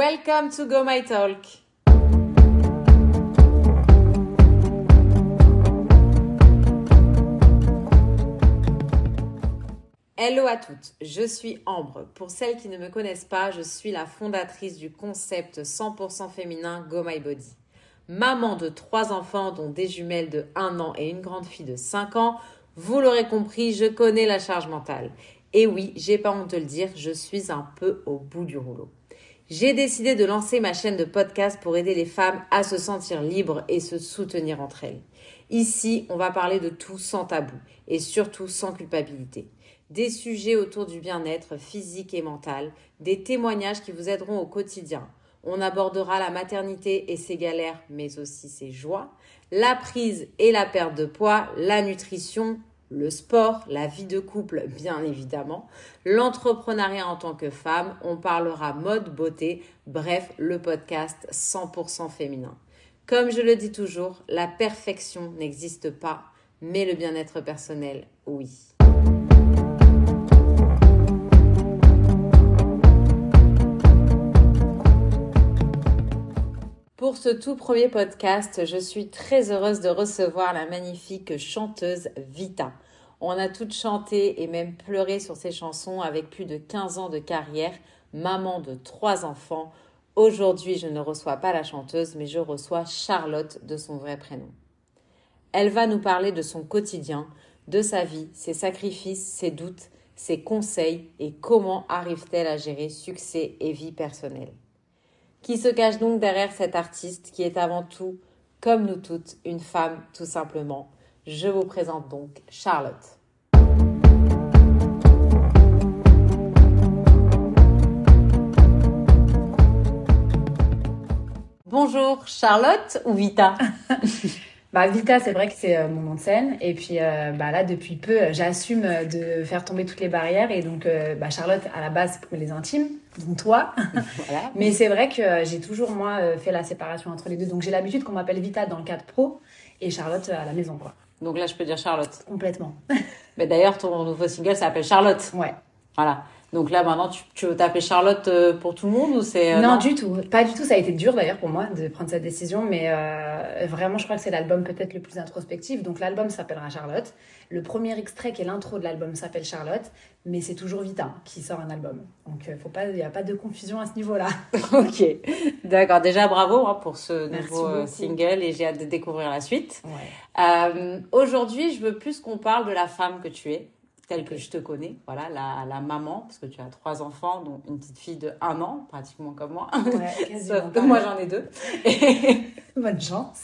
Welcome to Go My Talk. Hello à toutes, je suis Ambre. Pour celles qui ne me connaissent pas, je suis la fondatrice du concept 100% féminin Go My Body. Maman de trois enfants, dont des jumelles de 1 an et une grande fille de 5 ans, vous l'aurez compris, je connais la charge mentale. Et oui, j'ai pas honte de le dire, je suis un peu au bout du rouleau. J'ai décidé de lancer ma chaîne de podcast pour aider les femmes à se sentir libres et se soutenir entre elles. Ici, on va parler de tout sans tabou et surtout sans culpabilité. Des sujets autour du bien-être physique et mental, des témoignages qui vous aideront au quotidien. On abordera la maternité et ses galères, mais aussi ses joies, la prise et la perte de poids, la nutrition, le sport, la vie de couple, bien évidemment, l'entrepreneuriat en tant que femme, on parlera mode, beauté, bref, le podcast 100% féminin. Comme je le dis toujours, la perfection n'existe pas, mais le bien-être personnel, oui. Pour ce tout premier podcast, je suis très heureuse de recevoir la magnifique chanteuse Vita. On a toutes chanté et même pleuré sur ses chansons avec plus de 15 ans de carrière, maman de trois enfants. Aujourd'hui, je ne reçois pas la chanteuse, mais je reçois Charlotte de son vrai prénom. Elle va nous parler de son quotidien, de sa vie, ses sacrifices, ses doutes, ses conseils et comment arrive-t-elle à gérer succès et vie personnelle. Qui se cache donc derrière cet artiste qui est avant tout, comme nous toutes, une femme tout simplement Je vous présente donc Charlotte. Bonjour Charlotte ou Vita? Bah, Vita, c'est vrai que c'est euh, mon nom de scène. Et puis euh, bah, là, depuis peu, euh, j'assume de faire tomber toutes les barrières. Et donc, bah, Charlotte, à la base, c'est pour les intimes, donc toi. Voilà. Mais c'est vrai que j'ai toujours, moi, fait la séparation entre les deux. Donc, j'ai l'habitude qu'on m'appelle Vita dans le cadre pro et Charlotte à la maison. Quoi. Donc là, je peux dire Charlotte. Complètement. Mais d'ailleurs, ton nouveau single s'appelle Charlotte. Ouais. Voilà. Donc là, maintenant, tu, tu veux t'appeler Charlotte euh, pour tout le monde ou c'est... Euh, non, du tout. Pas du tout. Ça a été dur d'ailleurs pour moi de prendre cette décision. Mais euh, vraiment, je crois que c'est l'album peut-être le plus introspectif. Donc l'album s'appellera Charlotte. Le premier extrait qui est l'intro de l'album s'appelle Charlotte. Mais c'est toujours Vita qui sort un album. Donc faut pas, il n'y a pas de confusion à ce niveau-là. ok. D'accord. Déjà, bravo hein, pour ce nouveau single et j'ai hâte de découvrir la suite. Ouais. Aujourd'hui, je veux plus qu'on parle de la femme que tu es telle que je te connais, voilà, la, la, maman, parce que tu as trois enfants, dont une petite fille de un an, pratiquement comme moi. Ouais, Sauf que moi, j'en ai deux. Bonne chance.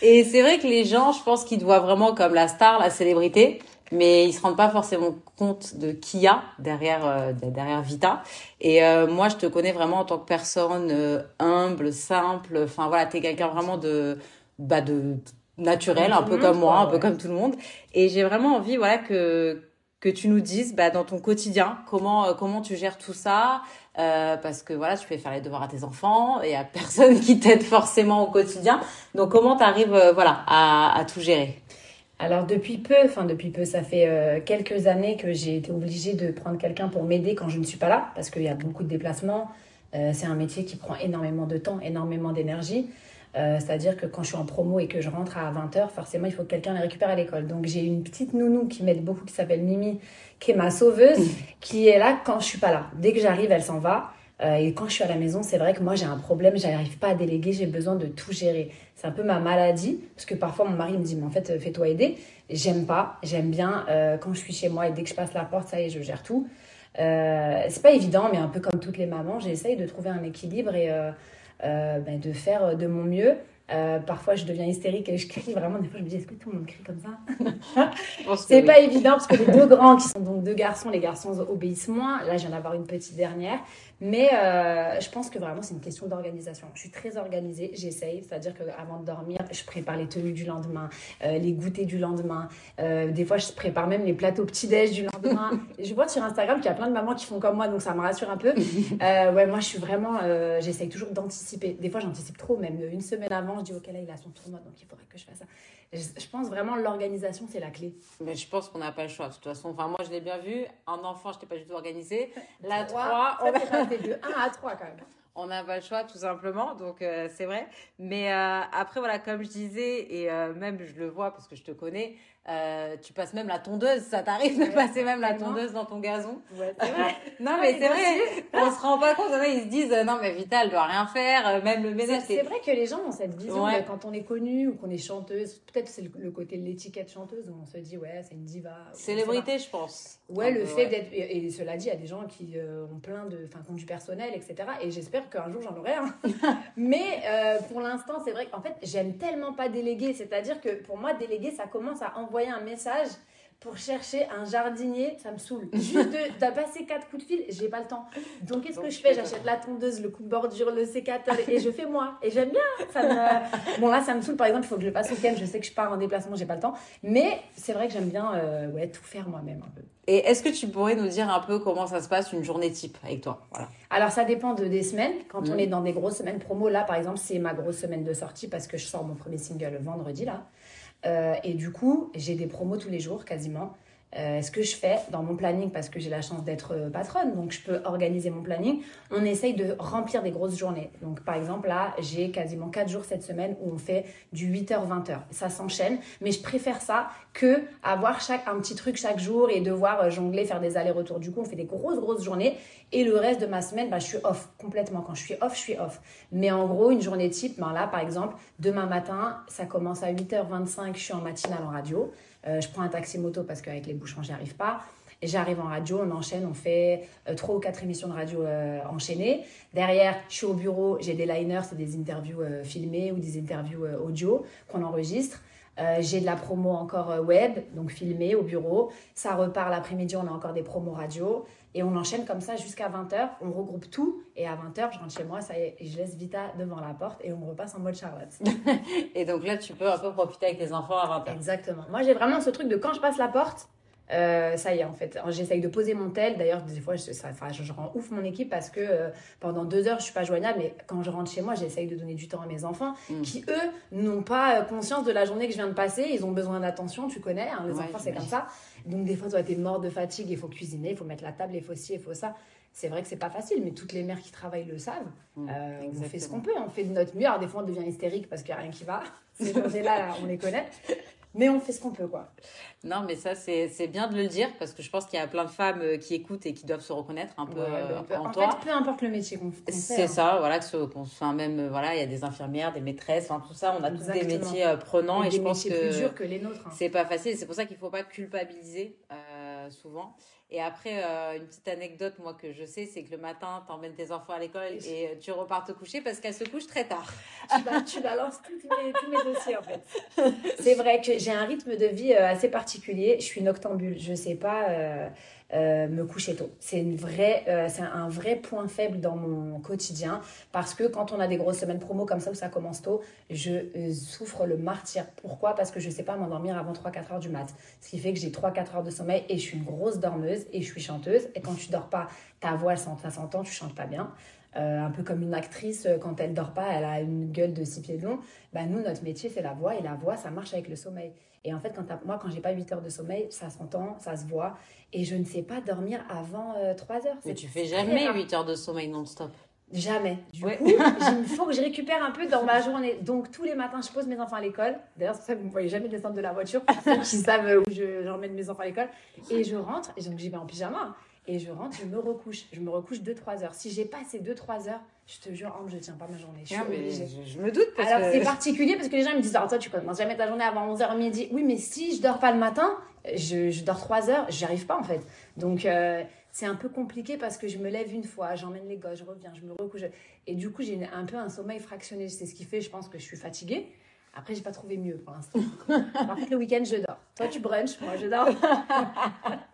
Et c'est vrai que les gens, je pense qu'ils te voient vraiment comme la star, la célébrité, mais ils se rendent pas forcément compte de qui y a derrière, euh, derrière Vita. Et euh, moi, je te connais vraiment en tant que personne euh, humble, simple. Enfin, voilà, tu es quelqu'un vraiment de, bah, de naturel, un peu comme moi, un peu comme tout le monde. Et j'ai vraiment envie, voilà, que que tu nous dises bah, dans ton quotidien comment euh, comment tu gères tout ça euh, parce que voilà tu fais faire les devoirs à tes enfants et a personne qui t'aide forcément au quotidien. Donc comment tu arrives euh, voilà à, à, tout gérer? Alors depuis peu enfin depuis peu ça fait quelques années que j'ai été obligée de prendre quelqu'un pour m'aider quand je ne suis pas là parce qu'il y a beaucoup de déplacements. C'est un métier qui prend énormément de temps énormément d'énergie euh, c'est-à-dire que quand je suis en promo et que je rentre à 20h, forcément, il faut que quelqu'un les récupère à l'école. Donc, j'ai une petite nounou qui m'aide beaucoup, qui s'appelle Mimi, qui est ma sauveuse, mmh. qui est là quand je suis pas là. Dès que j'arrive, elle s'en va. Euh, et quand je suis à la maison, c'est vrai que moi, j'ai un problème, j'arrive pas à déléguer, j'ai besoin de tout gérer. C'est un peu ma maladie, parce que parfois, mon mari me dit, mais en fait, fais-toi aider. J'aime pas, j'aime bien euh, quand je suis chez moi et dès que je passe la porte, ça y est, je gère tout. Euh, c'est pas évident, mais un peu comme toutes les mamans, j'essaye de trouver un équilibre et euh, ben, de faire de mon mieux. Euh, parfois, je deviens hystérique et je crie vraiment. Des fois, je me dis, est-ce que tout le monde crie comme ça C'est pas évident parce que les deux grands, qui sont donc deux garçons, les garçons obéissent moins. Là, je viens d'avoir une petite dernière. Mais euh, je pense que vraiment, c'est une question d'organisation. Je suis très organisée, j'essaye. C'est-à-dire qu'avant de dormir, je prépare les tenues du lendemain, euh, les goûters du lendemain. Euh, des fois, je prépare même les plateaux petit-déj du lendemain. Je vois sur Instagram qu'il y a plein de mamans qui font comme moi, donc ça me rassure un peu. ouais, moi, je suis vraiment. j'essaye toujours d'anticiper. Des fois, j'anticipe trop, même une semaine avant, je dis, OK, là, il a son tournoi, donc il faudrait que je fasse ça. Je pense vraiment l'organisation, c'est la clé. Mais je pense qu'on n'a pas le choix. De toute façon, enfin, moi, je l'ai bien vu. Un enfant, je n'étais pas du tout organisée. La 3, on de 1 à 3 quand même. on n'a pas le choix tout simplement, donc euh, c'est vrai. Mais euh, après voilà, comme je disais et euh, même je le vois parce que je te connais, tu passes même la tondeuse, ça t'arrive de passer même la tondeuse dans ton gazon. Ouais, c'est vrai. non mais c'est vrai, on se rend pas compte, ils se disent non mais Vital doit rien faire, même le ménage. C'est vrai que les gens ont cette vision quand on est connu ou qu'on est chanteuse, peut-être c'est le, côté de l'étiquette chanteuse où on se dit ouais c'est une diva. Célébrité je pense. Ouais le fait d'être et, cela dit il y a des gens qui ont plein de, enfin qui ont du personnel etc. Et j'espère qu'un jour j'en aurai un. Mais euh, pour l'instant, c'est vrai qu'en fait, j'aime tellement pas déléguer. C'est-à-dire que pour moi, déléguer, ça commence à envoyer un message pour chercher un jardinier, ça me saoule. Juste de, passer quatre coups de fil, j'ai pas le temps. Donc qu'est-ce que je fais? J'achète la tondeuse, le coup de bordure, le sécateur et je fais moi. Et j'aime bien. Ça me... Bon là, ça me saoule. Par exemple, il faut que je passe au week-end. Je sais que je pars en déplacement, j'ai pas le temps. Mais c'est vrai que j'aime bien euh, ouais, tout faire moi-même un peu. Et est-ce que tu pourrais nous dire un peu comment ça se passe une journée type avec toi? Voilà. Alors ça dépend de des semaines. Quand on mm. est dans des grosses semaines promo, là par exemple, c'est ma grosse semaine de sortie parce que je sors mon premier single vendredi là. Euh, et du coup, j'ai des promos tous les jours quasiment. Euh, ce que je fais dans mon planning, parce que j'ai la chance d'être euh, patronne, donc je peux organiser mon planning, on essaye de remplir des grosses journées. Donc par exemple, là, j'ai quasiment 4 jours cette semaine où on fait du 8h-20h. Ça s'enchaîne, mais je préfère ça que avoir un petit truc chaque jour et devoir euh, jongler, faire des allers-retours. Du coup, on fait des grosses, grosses journées. Et le reste de ma semaine, bah, je suis off complètement. Quand je suis off, je suis off. Mais en gros, une journée type, ben là, par exemple, demain matin, ça commence à 8h25, je suis en matinale en radio. Euh, je prends un taxi moto parce qu'avec les bouchons, j'y arrive pas. Et j'arrive en radio, on enchaîne, on fait euh, trois ou quatre émissions de radio euh, enchaînées. Derrière, je suis au bureau, j'ai des liners, c'est des interviews filmées ou des interviews audio qu'on enregistre. j'ai de la promo encore web, donc filmée au bureau. Ça repart l'après-midi, on a encore des promos radio. Et on enchaîne comme ça jusqu'à 20h. On regroupe tout. Et à 20h, je rentre chez moi, ça y est, je laisse Vita devant la porte et on repasse en mode Charlotte. et donc là, tu peux un peu profiter avec les enfants à 20h. Exactement. Moi, j'ai vraiment ce truc de quand je passe la porte, euh, ça y est, en fait. J'essaye de poser mon tel. D'ailleurs, des fois, je, ça, je, rends ouf mon équipe parce que euh, pendant deux heures, je suis pas joignable. Mais quand je rentre chez moi, j'essaye de donner du temps à mes enfants mm. qui, eux, n'ont pas euh, conscience de la journée que je viens de passer. Ils ont besoin d'attention, tu connais. Hein, les enfants, c'est comme ça. Donc, des fois, toi, es mort de fatigue. Il faut cuisiner, il faut mettre la table, il faut ci, il faut ça. C'est vrai que c'est pas facile, mais toutes les mères qui travaillent le savent. Mm. on fait ce qu'on peut, on fait de notre mieux. Alors, des fois, on devient hystérique parce qu'il n'y a rien qui va. Ces journées-là, on les connaît mais on fait ce qu'on peut, quoi. Non, mais ça, c'est bien de le dire parce que je pense qu'il y a plein de femmes euh, qui écoutent et qui doivent se reconnaître un peu euh, en, en, fait, peu importe le métier qu'on fait. C'est hein. ça, voilà, que qu'on soit même, euh, voilà, il y a des infirmières, des maîtresses, enfin tout ça, on a tous des métiers prenants et, je pense que. plus durs que les nôtres. Hein. C'est pas facile, c'est pour ça qu'il faut pas culpabiliser souvent. Et après, euh, une petite anecdote, moi, que je sais, c'est que le matin, tu emmènes tes enfants à l'école et tu repars te coucher parce qu'elles se couchent très tard. tu, balances tous mes, tous mes dossiers, en fait. C'est vrai que j'ai un rythme de vie euh, assez particulier. Je suis noctambule. Je sais pas euh, me coucher tôt. C'est une vraie, c'est un vrai point faible dans mon quotidien parce que quand on a des grosses semaines promo comme ça où ça commence tôt, je souffre le martyr. Pourquoi? Parce que je sais pas m'endormir avant 3-4 heures du mat. Ce qui fait que j'ai 3-4 heures de sommeil et je suis une grosse dormeuse et je suis chanteuse. Et quand tu dors pas, ta voix, ça s'entend, tu chantes pas bien. un peu comme une actrice, quand elle dort pas, elle a une gueule de six pieds de long. Bah, nous, notre métier, c'est la voix et la voix, ça marche avec le sommeil. Et en fait, quand moi, quand j'ai pas 8 heures de sommeil, ça s'entend, ça se voit. Et je ne sais pas dormir avant 3 euh, heures. Mais tu fais jamais 8 heures de sommeil non-stop. Jamais. Du coup, il faut que je récupère un peu dans ma journée. Donc, tous les matins, je pose mes enfants à l'école. D'ailleurs, c'est ça que vous ne voyez jamais descendre de la voiture, pour ceux qui savent où j'emmène mes enfants à l'école. Et je rentre, et donc j'y vais en pyjama. Et je rentre, je me recouche. Je me recouche 2-3 heures. Si j'ai pas ces 2-3 heures, je te jure, je tiens pas ma journée. Je, je, me doute. Parce Alors, c'est particulier parce que les gens me disent Alors, toi, tu commences jamais ta journée avant 11h midi. Oui, mais si je dors pas le matin, je, je dors 3 heures, j'y arrive pas en fait. Donc, euh, c'est un peu compliqué parce que je me lève une fois, j'emmène les gosses, je reviens, je me recouche. Et du coup, j'ai un peu un sommeil fractionné. C'est ce qui fait, je pense, que je suis fatiguée. Après, j'ai pas trouvé mieux pour l'instant. Par contre, le week-end, je dors. Toi, tu brunches, moi, je dors.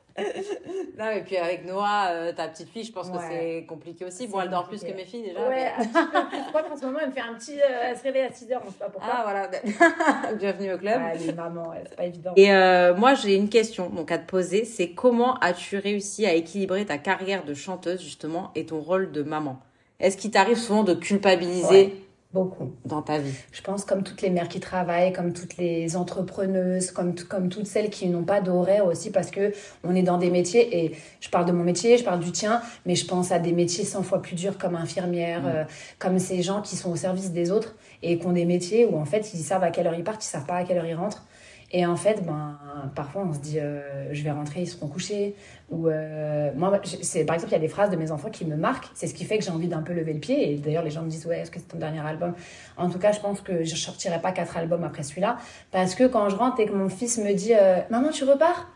non, et puis avec Noah, euh, ta petite fille, je pense que c'est compliqué aussi. Bon, elle dort plus que mes filles déjà. Ouais, mais... je crois qu'en ce moment, elle me fait un petit. Euh, elle se réveille à 6 heures, on sait pas pourquoi. Ah, voilà. Bienvenue au club. Ouais, les mamans, c'est pas évident. Et euh, moi, j'ai une question donc, à te poser c'est comment as-tu réussi à équilibrer ta carrière de chanteuse, justement, et ton rôle de maman? Est-ce qu'il t'arrive souvent de culpabiliser Beaucoup. Dans ta vie Je pense comme toutes les mères qui travaillent, comme toutes les entrepreneuses, comme, comme toutes celles qui n'ont pas d'horaire aussi parce que on est dans des métiers et je parle de mon métier, je parle du tien, mais je pense à des métiers 100 fois plus durs comme infirmière, mm. euh, comme ces gens qui sont au service des autres et qui ont des métiers où en fait ils savent à quelle heure ils partent, ils savent pas à quelle heure ils rentrent. Et en fait, ben, parfois, on se dit, euh, je vais rentrer, ils seront couchés. Ou euh, moi, c'est par exemple, il y a des phrases de mes enfants qui me marquent. C'est ce qui fait que j'ai envie d'un peu lever le pied. Et d'ailleurs, les gens me disent, ouais, est-ce que c'est ton dernier album? En tout cas, je pense que je sortirai pas quatre albums après celui-là, parce que quand je rentre et que mon fils me dit, euh, maman, tu repars?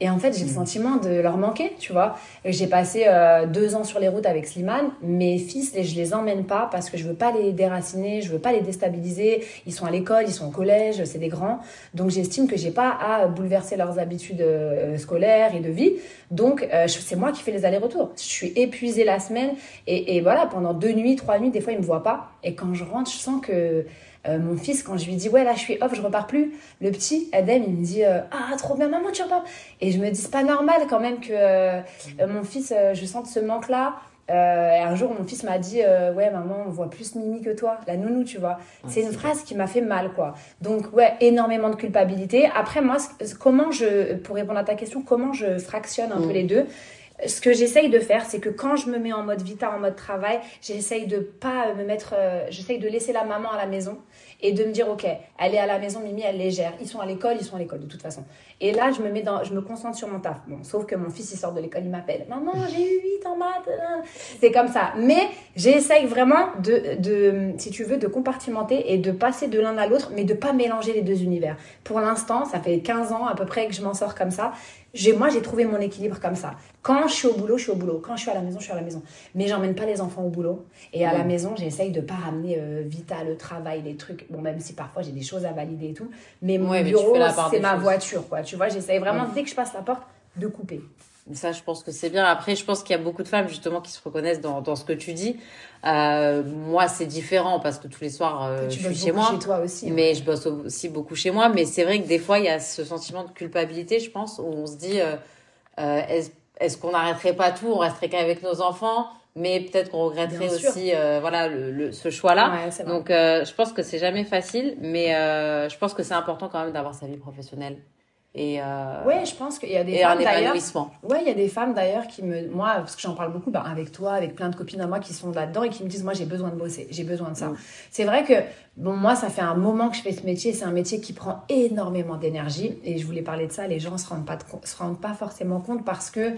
Et en fait, j'ai le mm. sentiment de leur manquer, tu vois. J'ai passé euh, deux ans sur les routes avec Slimane. Mes fils, je les emmène pas parce que je veux pas les déraciner, je veux pas les déstabiliser. Ils sont à l'école, ils sont au collège, c'est des grands. Donc j'estime que j'ai pas à bouleverser leurs habitudes euh, scolaires et de vie. Donc euh, c'est moi qui fais les allers-retours. Je suis épuisée la semaine et, et voilà, pendant deux nuits, trois nuits, des fois ils me voient pas. Et quand je rentre, je sens que euh, mon fils, quand je lui dis, ouais, là, je suis off, je repars plus, le petit, Adem, il me dit, euh, ah, trop bien, maman, tu repars. Et je me dis, c'est pas normal quand même que euh, mon fils, je sente ce manque-là. et un jour, mon fils m'a dit, ouais, maman, on voit plus Mimi que toi, la nounou, tu vois. c'est une phrase qui m'a fait mal, quoi. Donc, ouais, énormément de culpabilité. Après, moi, comment je, pour répondre à ta question, comment je fractionne un peu mm. les deux ce que j'essaye de faire, c'est que quand je me mets en mode vita, en mode travail, j'essaye de pas me mettre, j'essaye de laisser la maman à la maison et de me dire ok elle est à la maison Mimi elle les gère. Ils sont à l'école ils sont à l'école de toute façon. Et là je me mets dans je me concentre sur mon taf. Bon sauf que mon fils il sort de l'école il m'appelle maman j'ai eu 8 en maths c'est comme ça. Mais j'essaye vraiment de, de si tu veux de compartimenter et de passer de l'un à l'autre mais de pas mélanger les deux univers. Pour l'instant ça fait 15 ans à peu près que je m'en sors comme ça moi, j'ai trouvé mon équilibre comme ça. Quand je suis au boulot, je suis au boulot. Quand je suis à la maison, je suis à la maison. Mais j'emmène pas les enfants au boulot. Et à la maison, j'essaye de pas ramener euh, vita, le travail, les trucs. Bon, même si parfois j'ai des choses à valider et tout. Mais mon bureau, c'est ma voiture, quoi. Tu vois, j'essaye vraiment, dès que je passe la porte, de couper. Ça, je pense que c'est bien. Après, je pense qu'il y a beaucoup de femmes justement qui se reconnaissent dans, dans ce que tu dis. Euh, moi, c'est différent parce que tous les soirs, euh, je suis chez moi. Chez toi aussi. Mais je bosse aussi beaucoup chez moi. Mais c'est vrai que des fois, il y a ce sentiment de culpabilité, je pense, où on se dit euh, euh est-ce est qu'on n'arrêterait pas tout? On resterait qu'avec nos enfants mais peut-être qu'on regretterait aussi euh, voilà le, le, ce choix là ouais, donc je pense que c'est jamais facile mais je pense que c'est important quand même d'avoir sa vie professionnelle et euh, ouais, je pense qu'il y a des femmes d'ailleurs. Ouais, il y a des femmes d'ailleurs qui me, moi, parce que j'en parle beaucoup, bah, avec toi, avec plein de copines à moi qui sont là-dedans et qui me disent, moi, j'ai besoin de bosser, j'ai besoin de ça. Mm. C'est vrai que, bon, moi, ça fait un moment que je fais ce métier. C'est un métier qui prend énormément d'énergie et je voulais parler de ça. Les gens se rendent pas, se rendent pas forcément compte parce que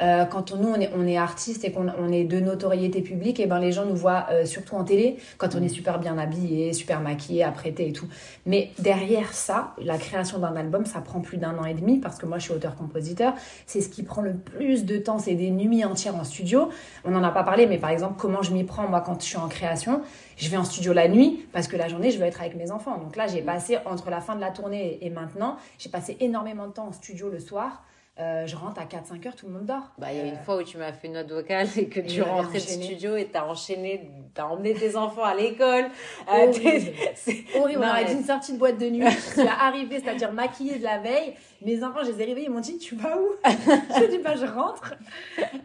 euh, quand on, nous on est, on est artiste et qu'on on est de notoriété publique, et ben les gens nous voient euh, surtout en télé quand on est super bien habillé, super maquillé, apprêté et tout. Mais derrière ça, la création d'un album, ça prend plus d'un an et demi parce que moi je suis auteur-compositeur. C'est ce qui prend le plus de temps, c'est des nuits entières en studio. On n'en a pas parlé, mais par exemple comment je m'y prends moi quand je suis en création? Je vais en studio la nuit parce que la journée je veux être avec mes enfants. Donc là j'ai passé entre la fin de la tournée et maintenant, j'ai passé énormément de temps en studio le soir. Euh, je rentre à 4-5 heures, tout le monde dort. Bah, il y a une euh, fois où tu m'as fait une note vocale et que tu rentrais du studio et t'as enchaîné, t'as emmené tes enfants à l'école. Euh, c'est horrible. On aurait dit une sortie de boîte de nuit. tu es arrivé, c'est-à-dire maquillée de la veille. Mes enfants, je les ai réveillés, ils m'ont dit, tu vas où? Je dis, bah, je rentre.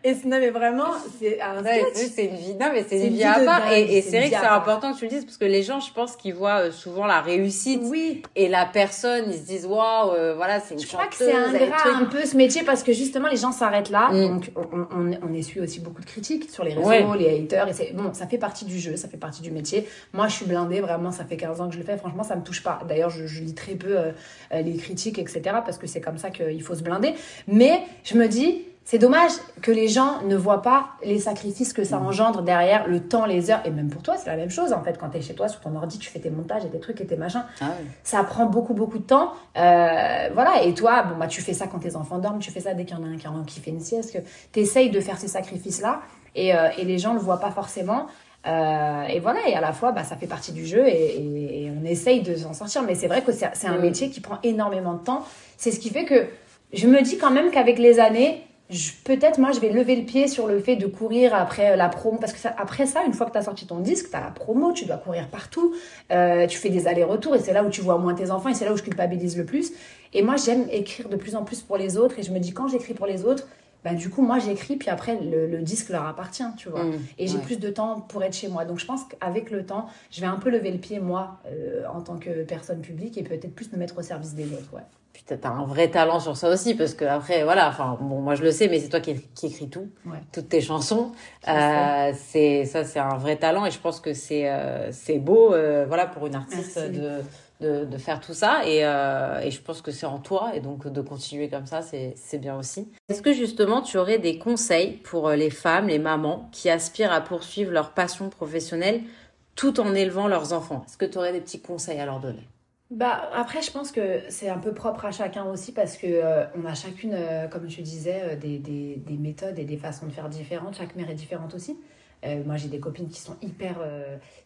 Et non, mais vraiment, c'est un c'est une vie, non, mais c'est une, vie à part. Et, c'est vrai que c'est important que tu le dises parce que les gens, je pense qu'ils voient souvent la réussite. Oui. Et la personne, ils se disent, waouh, voilà, c'est une je crois que c'est ingrat un peu ce métier parce que justement, les gens s'arrêtent là. Mm. Donc, on, on, on essuie aussi beaucoup de critiques sur les réseaux, les haters. Et c'est, bon, ça fait partie du jeu, ça fait partie du métier. Moi, je suis blindée, vraiment, ça fait 15 ans que je le fais. Franchement, ça me touche pas. D'ailleurs, je, je lis très peu les critiques, etc. parce que que c'est comme ça qu'il faut se blinder. Mais je me dis, c'est dommage que les gens ne voient pas les sacrifices que ça mmh. engendre derrière, le temps, les heures. Et même pour toi, c'est la même chose en fait. Quand tu es chez toi, sur ton ordi, tu fais tes montages et tes trucs et tes machins. Ah ça prend beaucoup, beaucoup de temps. Euh, voilà. Et toi, bon, bah, tu fais ça quand tes enfants dorment, tu fais ça dès qu'il y en a un qui, qui fait une sieste. Tu essayes de faire ces sacrifices-là et, euh, et les gens ne le voient pas forcément. Euh, et voilà, et à la fois, bah, ça fait partie du jeu et, et, on essaye de s'en sortir. Mais c'est vrai que c'est un mmh. métier qui prend énormément de temps. C'est ce qui fait que je me dis quand même qu'avec les années, peut-être moi je vais lever le pied sur le fait de courir après la promo parce que ça, après ça une fois que tu as sorti ton disque tu as la promo tu dois courir partout euh, tu fais des allers-retours et c'est là où tu vois moins tes enfants et c'est là où je culpabilise le plus et moi j'aime écrire de plus en plus pour les autres et je me dis quand j'écris pour les autres bah, du coup, moi, j'écris, puis après, le, disque leur appartient, tu vois. Mmh, et j'ai ouais. plus de temps pour être chez moi. Donc, je pense qu'avec le temps, je vais un peu lever le pied, moi, euh, en tant que personne publique, et peut-être plus me mettre au service des autres, ouais. Puis t'as un vrai talent sur ça aussi, parce que après, voilà, enfin, bon, moi je le sais, mais c'est toi qui, qui écris tout, Ouais. toutes tes chansons. Euh, c'est ça, c'est un vrai talent, et je pense que c'est euh, c'est beau, euh, voilà, pour une artiste de, de de faire tout ça, et euh, et je pense que c'est en toi, et donc de continuer comme ça, c'est c'est bien aussi. Est-ce que justement tu aurais des conseils pour euh, les femmes, les mamans qui aspirent à poursuivre leur passion professionnelle tout en élevant leurs enfants? Est-ce que tu aurais des petits conseils à leur donner? Bah, après, je pense que c'est un peu propre à chacun aussi parce que euh, on a chacune, euh, comme tu disais, euh, des, des, des méthodes et des façons de faire différentes. Chaque mère est différente aussi. Moi, j'ai des copines qui sont hyper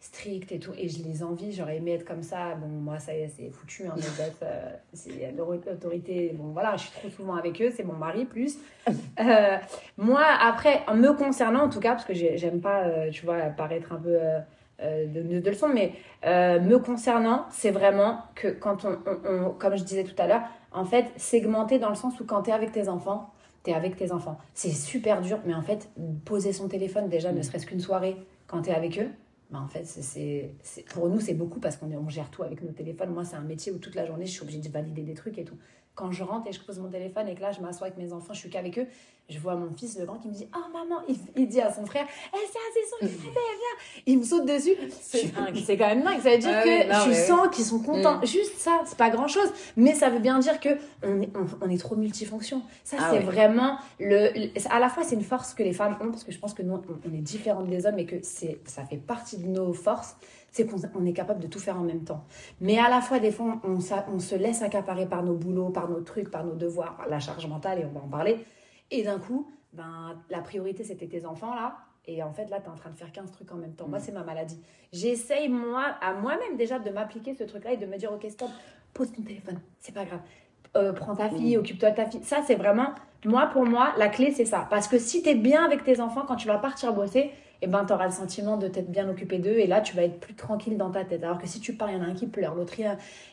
strictes et tout, et je les envie. J'aurais aimé être comme ça. Bon, moi, ça y est, c'est foutu. Hein, c'est l'autorité. Bon, voilà, je suis trop souvent avec eux. C'est mon mari plus. Moi, après, en me concernant en tout cas, parce que j'ai- j'aime pas, tu vois, paraître un peu de, de leçon, mais euh, me concernant, c'est vraiment que quand on, on- on- comme je disais tout à l'heure, en fait, segmenter dans le sens où quand tu es avec tes enfants, tu es avec tes enfants. C'est super dur, mais en fait, poser son téléphone déjà, ne serait-ce qu'une soirée, quand tu es avec eux, bah, en fait, c'est- pour nous, c'est beaucoup parce qu'on on gère tout avec nos téléphones. Moi, c'est un métier où toute la journée, je suis obligée de valider des trucs et tout. Quand je rentre et je pose mon téléphone et que là, je m'assois avec mes enfants, je suis qu'avec eux, je vois mon fils, le grand, qui me dit Oh maman, il, il dit à son frère Eh, c'est assez son, viens Il me saute dessus. C'est quand même dingue. Ça veut dire que non, je oui. sens qu'ils sont contents. Mm. Juste ça, c'est pas grand chose. Mais ça veut bien dire que on est, on, on est trop multifonction. Ça, Ah c'est vraiment le, le- À la fois, c'est une force que les femmes ont, parce que je pense que nous, on, on est différentes des hommes et que ça fait partie de nos forces. C'est qu'on on est capable de tout faire en même temps. Mais à la fois, des fois, on, se laisse accaparer par nos boulots, par nos trucs, par nos devoirs, par la charge mentale, et on va en parler. Et d'un coup, ben, la priorité, c'était tes enfants, là. Et en fait, là, tu es en train de faire 15 trucs en même temps. Moi, c'est ma maladie. J'essaye, moi, à moi-même déjà, de m'appliquer ce truc-là et de me dire, OK, stop, pose ton téléphone, c'est pas grave. Euh, prends ta fille, occupe-toi de ta fille. Ça, c'est vraiment, moi, pour moi, la clé, c'est ça. Parce que si tu es bien avec tes enfants, quand tu vas partir bosser, eh ben, tu auras le sentiment de t'être bien occupé d'eux et là, tu vas être plus tranquille dans ta tête. Alors que si tu pars, il y en a un qui pleure, l'autre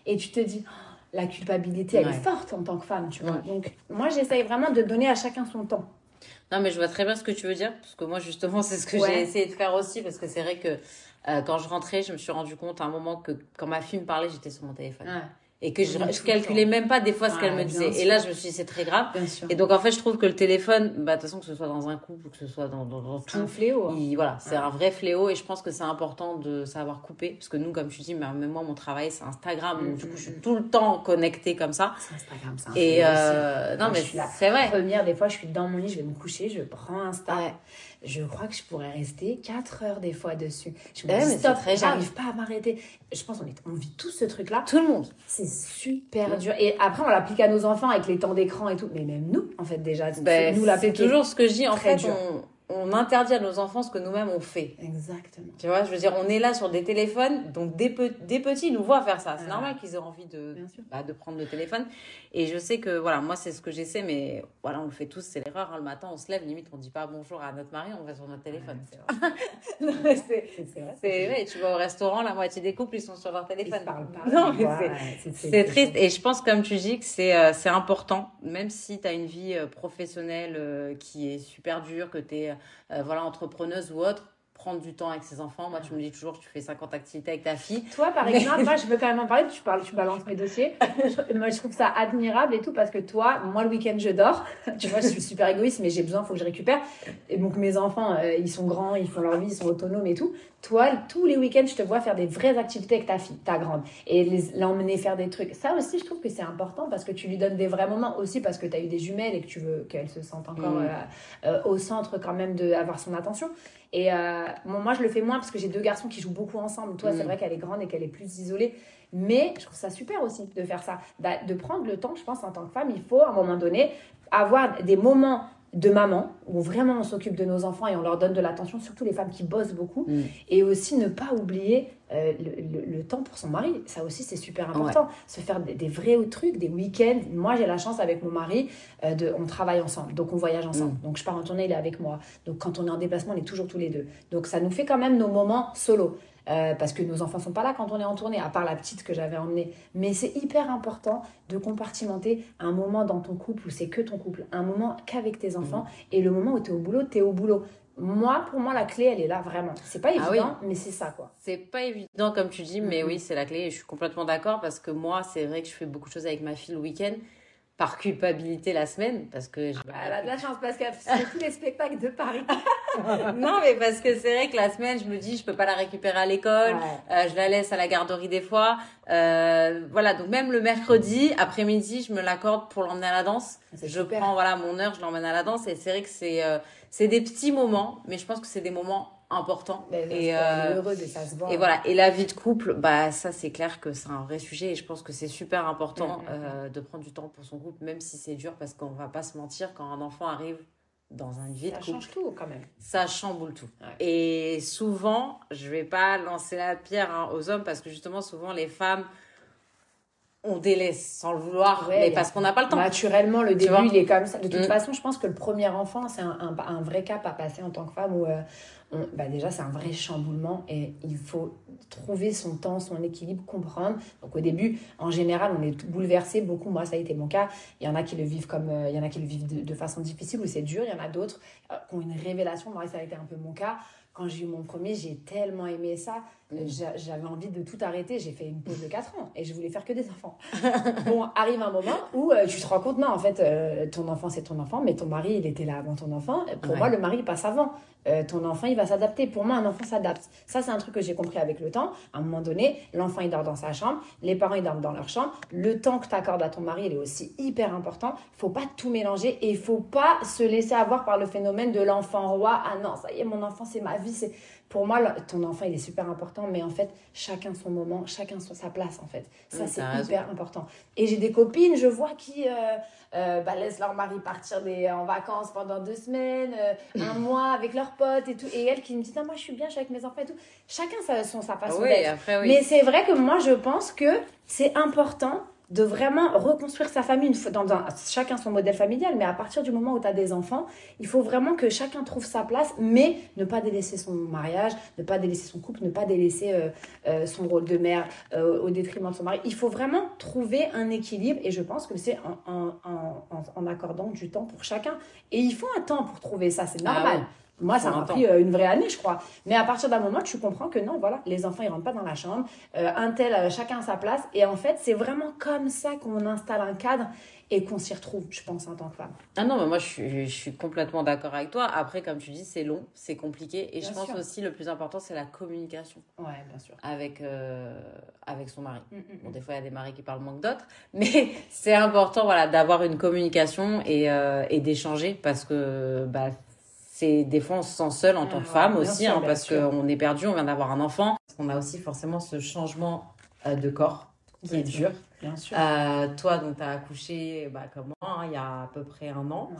et tu te dis, oh, la culpabilité, elle Ouais. est forte en tant que femme, tu vois. Ouais. Donc, moi, j'essaye vraiment de donner à chacun son temps. Non, mais je vois très bien ce que tu veux dire, parce que moi, justement, c'est ce que Ouais. j'ai essayé de faire aussi, parce que c'est vrai que euh, quand je rentrais, je me suis rendu compte à un moment que quand ma fille me parlait, j'étais sur mon téléphone. Et que je, je tout calculais même pas des fois ce qu'elle me bien disait. sûr. Et là, je me suis dit, c'est très grave. Bien sûr. Et donc, en fait, je trouve que le téléphone, bah, de toute façon, que ce soit dans un couple ou que ce soit dans, dans, dans C'est un tout, fléau. hein. il- voilà, c'est un vrai fléau et je pense que c'est important de savoir couper. Parce que nous, comme tu dis, mais même moi, mon travail, c'est Instagram. donc, Mm, du coup, mm, je suis mm. tout le temps connectée comme ça. C'est Instagram, c'est un Et euh, non, Moi, mais je c'est vrai. Première, des fois, je suis dans mon lit, je vais me coucher, je prends Insta. Ouais. Je crois que je pourrais rester 4 heures des fois dessus. Je me Ouais, dis, c'est stop, très j'arrive pas à m'arrêter. Je pense qu'on est, on vit tous ce truc-là. Tout le monde. C'est super dur. Et après, on l'applique à nos enfants avec les temps d'écran et tout. Mais même nous, en fait, déjà, c'est- Ben, nous c'est l'appliquer. toujours ce que je dis. En fait, dur. on, on interdit à nos enfants ce que nous-mêmes on fait. Exactement. Tu vois, je veux dire, on est là sur des téléphones, donc des, pe- des petits nous voient faire ça. C'est Ouais. normal qu'ils aient envie de, bah, de prendre le téléphone. Et je sais que, voilà, moi, c'est ce que j'essaie, mais voilà, on le fait tous, c'est l'erreur. hein. Le matin, on se lève, limite, on dit pas bonjour à notre mari, on va sur notre téléphone. Ouais, c'est vrai. Tu vas au restaurant, la moitié des couples, ils sont sur leur Ils téléphone. se parlent pas. Non, mais Ouais, c'est- triste. Et je pense, comme tu dis, que c'est euh, important, même si tu as une vie euh, professionnelle euh, qui est super dure, que tu es voilà, entrepreneuse ou autre, prendre du temps avec ses enfants. Moi, tu me dis toujours, tu fais 50 activités avec ta fille. Toi, par exemple, moi, je veux quand même en parler. Tu parles, tu balances mes dossiers. Je- moi, je trouve ça admirable et tout parce que toi, moi, le week-end, je dors. Tu vois, je suis super égoïste, mais j'ai besoin, il faut que je récupère. Et donc, mes enfants, euh, ils sont grands, ils font leur vie, ils sont autonomes et tout. Toi, tous les week-ends, je te vois faire des vraies activités avec ta fille, ta grande, et l'emmener faire des trucs. Ça aussi, je trouve que c'est important parce que tu lui donnes des vrais moments aussi parce que tu as eu des jumelles et que tu veux qu'elle se sente encore Mm. euh, euh, au centre quand même d'avoir son attention. Et euh, bon, moi, je le fais moins parce que j'ai deux garçons qui jouent beaucoup ensemble. Toi, Mm. c'est vrai qu'elle est grande et qu'elle est plus isolée. Mais je trouve ça super aussi de faire ça. De prendre le temps, je pense, en tant que femme, il faut à un moment donné avoir des moments de maman où vraiment on s'occupe de nos enfants et on leur donne de l'attention, surtout les femmes qui bossent beaucoup. Mm. Et aussi ne pas oublier euh, le, le- le temps pour son mari. Ça aussi, c'est super important. Se faire des, des vrais trucs, des week-ends. Moi, j'ai la chance avec mon mari, euh, de, on travaille ensemble, donc on voyage ensemble. Donc je pars en tournée, il est avec moi. Donc quand on est en déplacement, on est toujours tous les deux. Donc ça nous fait quand même nos moments solo. Euh, parce que nos enfants sont pas là quand on est en tournée, à part la petite que j'avais emmenée. Mais c'est hyper important de compartimenter un moment dans ton couple où c'est que ton couple, un moment qu'avec tes enfants, mmh. et le moment où tu es au boulot, tu es au boulot moi, pour moi, la clé, elle est là vraiment. C'est pas ah évident, mais c'est ça, quoi. C'est pas évident, comme tu dis, mais oui, c'est la clé. Et je suis complètement d'accord parce que moi, c'est vrai que je fais beaucoup de choses avec ma fille le week-end par culpabilité la semaine parce que bah, elle a de la chance parce qu'elle fait tous les spectacles de Paris. Non mais parce que c'est vrai que la semaine je me dis je peux pas la récupérer à l'école euh, je la laisse à la garderie des fois. Euh, voilà donc même le mercredi après-midi je me l'accorde pour l'emmener à la danse. Je prends voilà mon heure je l'emmène à la danse et c'est vrai que c'est euh, c'est des petits moments mais je pense que c'est des moments important. et, euh, heureux de ça se Et voilà. Et la vie de couple, bah ça c'est clair que c'est un vrai sujet et je pense que c'est super important mm, mm, mm. euh, de prendre du temps pour son couple, même si c'est dur parce qu'on va pas se mentir quand un enfant arrive dans un vie ça de couple. change tout quand même. Ça chamboule tout. Et souvent, je vais pas lancer la pierre hein, aux hommes parce que justement souvent les femmes on délaisse sans le vouloir, mais parce qu'on n'a pas le temps. Naturellement, le début, il est comme ça. De toute façon, je pense que le premier enfant, c'est un, un, vrai cap à passer en tant que femme où euh, bah déjà, c'est un vrai chamboulement et il faut trouver son temps, son équilibre, comprendre. Donc au début, en général, on est bouleversé. Beaucoup, moi, ça a été mon cas. Il y en a qui le vivent comme, euh, il y en a qui le vivent de, façon difficile où c'est dur. Il y en a d'autres euh, qui ont une révélation. Moi, ça a été un peu mon cas. Quand j'ai eu mon premier, j'ai tellement aimé ça. Mm. J'avais envie de tout arrêter. J'ai fait une pause de 4 ans et je voulais faire que des enfants. bon, arrive un moment où euh, tu te rends compte, non, en fait, ton enfant, c'est ton enfant, mais ton mari, il était là avant ton enfant. Pour moi, le mari, passe avant. Euh, ton enfant, il va s'adapter. Pour moi, un enfant s'adapte. Ça, c'est un truc que j'ai compris avec le temps. À un moment donné, l'enfant, il dort dans sa chambre, les parents, ils dorment dans leur chambre. Le temps que tu accordes à ton mari, il est aussi hyper important. Il faut pas tout mélanger et il faut pas se laisser avoir par le phénomène de l'enfant roi. Ah non, ça y est, mon enfant, c'est ma vie. C'est pour moi, ton enfant, il est super important, mais en fait, chacun son moment, chacun sa place, en fait. Ça, c'est hyper important. Et j'ai des copines, je vois, qui euh, euh, bah, laissent leur mari partir des, en vacances pendant deux semaines, euh, un mois avec leurs potes et tout. Et elles qui me disent, non, moi, je suis bien, je suis avec mes enfants et tout. Chacun sa, son, sa façon oui, d'être. Oui. Mais c'est vrai que moi, je pense que c'est important de vraiment reconstruire sa famille, une dans un, chacun son modèle familial, mais à partir du moment où tu as des enfants, il faut vraiment que chacun trouve sa place, mais ne pas délaisser son mariage, ne pas délaisser son couple, ne pas délaisser euh, euh, son rôle de mère euh, au détriment de son mari. Il faut vraiment trouver un équilibre, et je pense que c'est en, en, accordant du temps pour chacun. Et il faut un temps pour trouver ça, c'est ah normal. Moi, ça m'a pris euh, une vraie année, je crois. Mais à partir d'un moment, tu comprends que non, voilà, les enfants, ils rentrent pas dans la chambre. Euh, un tel, euh, chacun à sa place. Et en fait, c'est vraiment comme ça qu'on installe un cadre et qu'on s'y retrouve, je pense, en tant que femme. Ah non, mais moi, je suis, je suis complètement d'accord avec toi. Après, comme tu dis, c'est long, c'est compliqué. Et je pense aussi, le plus important, c'est la communication. Ouais, bien sûr. Avec, avec son mari. Mm, mm, bon, mm. des fois, il y a des maris qui parlent moins que d'autres. Mais c'est important, voilà, d'avoir une communication et, et d'échanger parce que, bah, c'est des fois on se sent seul en tant que femme aussi, hein, parce qu'on est perdu, on vient d'avoir un enfant. On a aussi forcément ce changement euh, de corps qui est dur. Bien sûr. Euh, toi, donc, tu as accouché bah, comme moi, hein, il y a à peu près un an.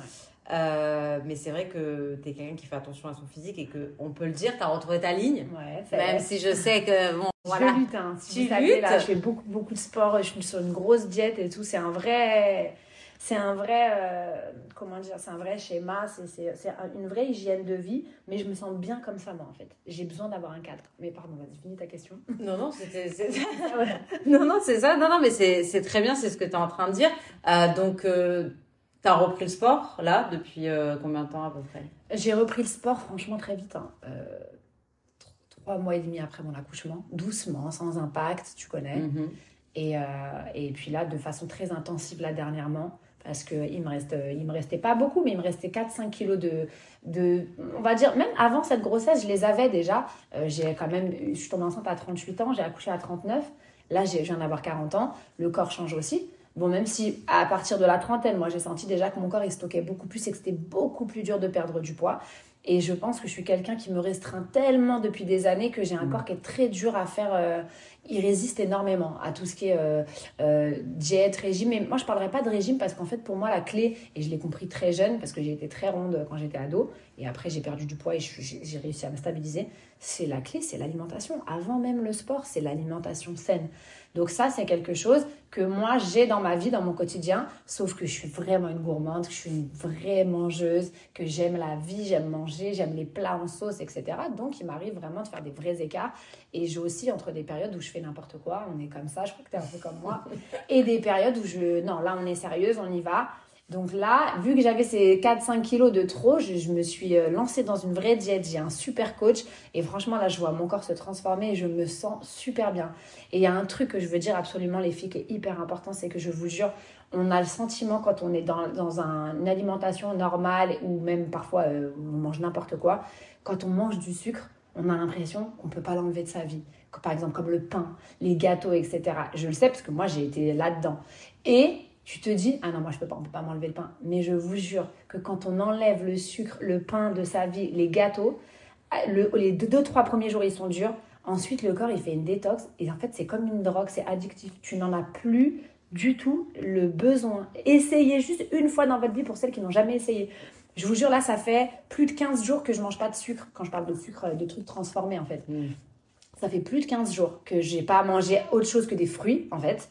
Euh, mais c'est vrai que tu es quelqu'un qui fait attention à son physique et qu'on peut le dire, tu as retrouvé ta ligne. même si je sais que. Bon, voilà. Je lutte, hein. Si tu luttes. Là, je fais beaucoup, beaucoup de sport, je suis sur une grosse diète et tout. C'est un vrai c'est un vrai, euh, comment dire, c'est un vrai schéma, c'est une vraie hygiène de vie, mais je me sens bien comme ça, moi, en fait. J'ai besoin d'avoir un cadre. Mais pardon, vas-y, finis ta question. Non, non, c'était. non, non, c'est ça. Non, non, mais c'est très bien, c'est ce que tu es en train de dire. Euh, donc, euh, tu as repris le sport, là, depuis combien de temps à peu près? J'ai repris le sport, franchement, très vite. Hein. trois mois et demi après mon accouchement, doucement, sans impact, tu connais. Mm-hmm. Et, et, puis là, de façon très intensive, là, dernièrement, parce qu'il me, reste, il me restait pas beaucoup, mais il me restait 4-5 kilos de, de... On va dire, même avant cette grossesse, je les avais déjà. Euh, j'ai quand même... Je suis tombée enceinte à 38 ans, j'ai accouché à 39. Là, je viens d'avoir 40 ans. Le corps change aussi. Bon, même si à partir de la trentaine, moi, j'ai senti déjà que mon corps, il stockait beaucoup plus et que c'était beaucoup plus dur de perdre du poids. Et je pense que je suis quelqu'un qui me restreint tellement depuis des années que j'ai un mmh. corps qui est très dur à faire. Euh, il résiste énormément à tout ce qui est euh, euh, diète, régime. Mais moi, je ne parlerai pas de régime parce qu'en fait, pour moi, la clé, et je l'ai compris très jeune parce que j'ai été très ronde quand j'étais ado, et après j'ai perdu du poids et j'ai réussi à me stabiliser, c'est la clé, c'est l'alimentation. Avant même le sport, c'est l'alimentation saine. Donc ça, c'est quelque chose que moi, j'ai dans ma vie, dans mon quotidien, sauf que je suis vraiment une gourmande, que je suis une vraie mangeuse, que j'aime la vie, j'aime manger, j'aime les plats en sauce, etc. Donc, il m'arrive vraiment de faire des vrais écarts. Et j'ai aussi, entre des périodes où je fais n'importe quoi, on est comme ça, je crois que tu es un peu comme moi, et des périodes où je, non, là, on est sérieuse, on y va. Donc là, vu que j'avais ces 4-5 kilos de trop, je, me suis euh, lancée dans une vraie diète. J'ai un super coach et franchement, là, je vois mon corps se transformer et je me sens super bien. Et il y a un truc que je veux dire absolument, les filles, qui est hyper important, c'est que je vous jure, on a le sentiment quand on est dans, dans une alimentation normale ou même parfois euh, on mange n'importe quoi, quand on mange du sucre, on a l'impression qu'on ne peut pas l'enlever de sa vie. Par exemple, comme le pain, les gâteaux, etc. Je le sais parce que moi, j'ai été là-dedans. Et tu te dis, ah non, moi je peux pas, on peut pas m'enlever le pain. Mais je vous jure que quand on enlève le sucre, le pain de sa vie, les gâteaux, les deux, trois premiers jours ils sont durs. Ensuite, le corps il fait une détox et en fait c'est comme une drogue, c'est addictif. Tu n'en as plus du tout le besoin. Essayez juste une fois dans votre vie pour celles qui n'ont jamais essayé. Je vous jure, là, ça fait plus de 15 jours que je mange pas de sucre. Quand je parle de sucre, de trucs transformés, en fait. Mm. Ça fait plus de 15 jours que j'ai pas mangé autre chose que des fruits, en fait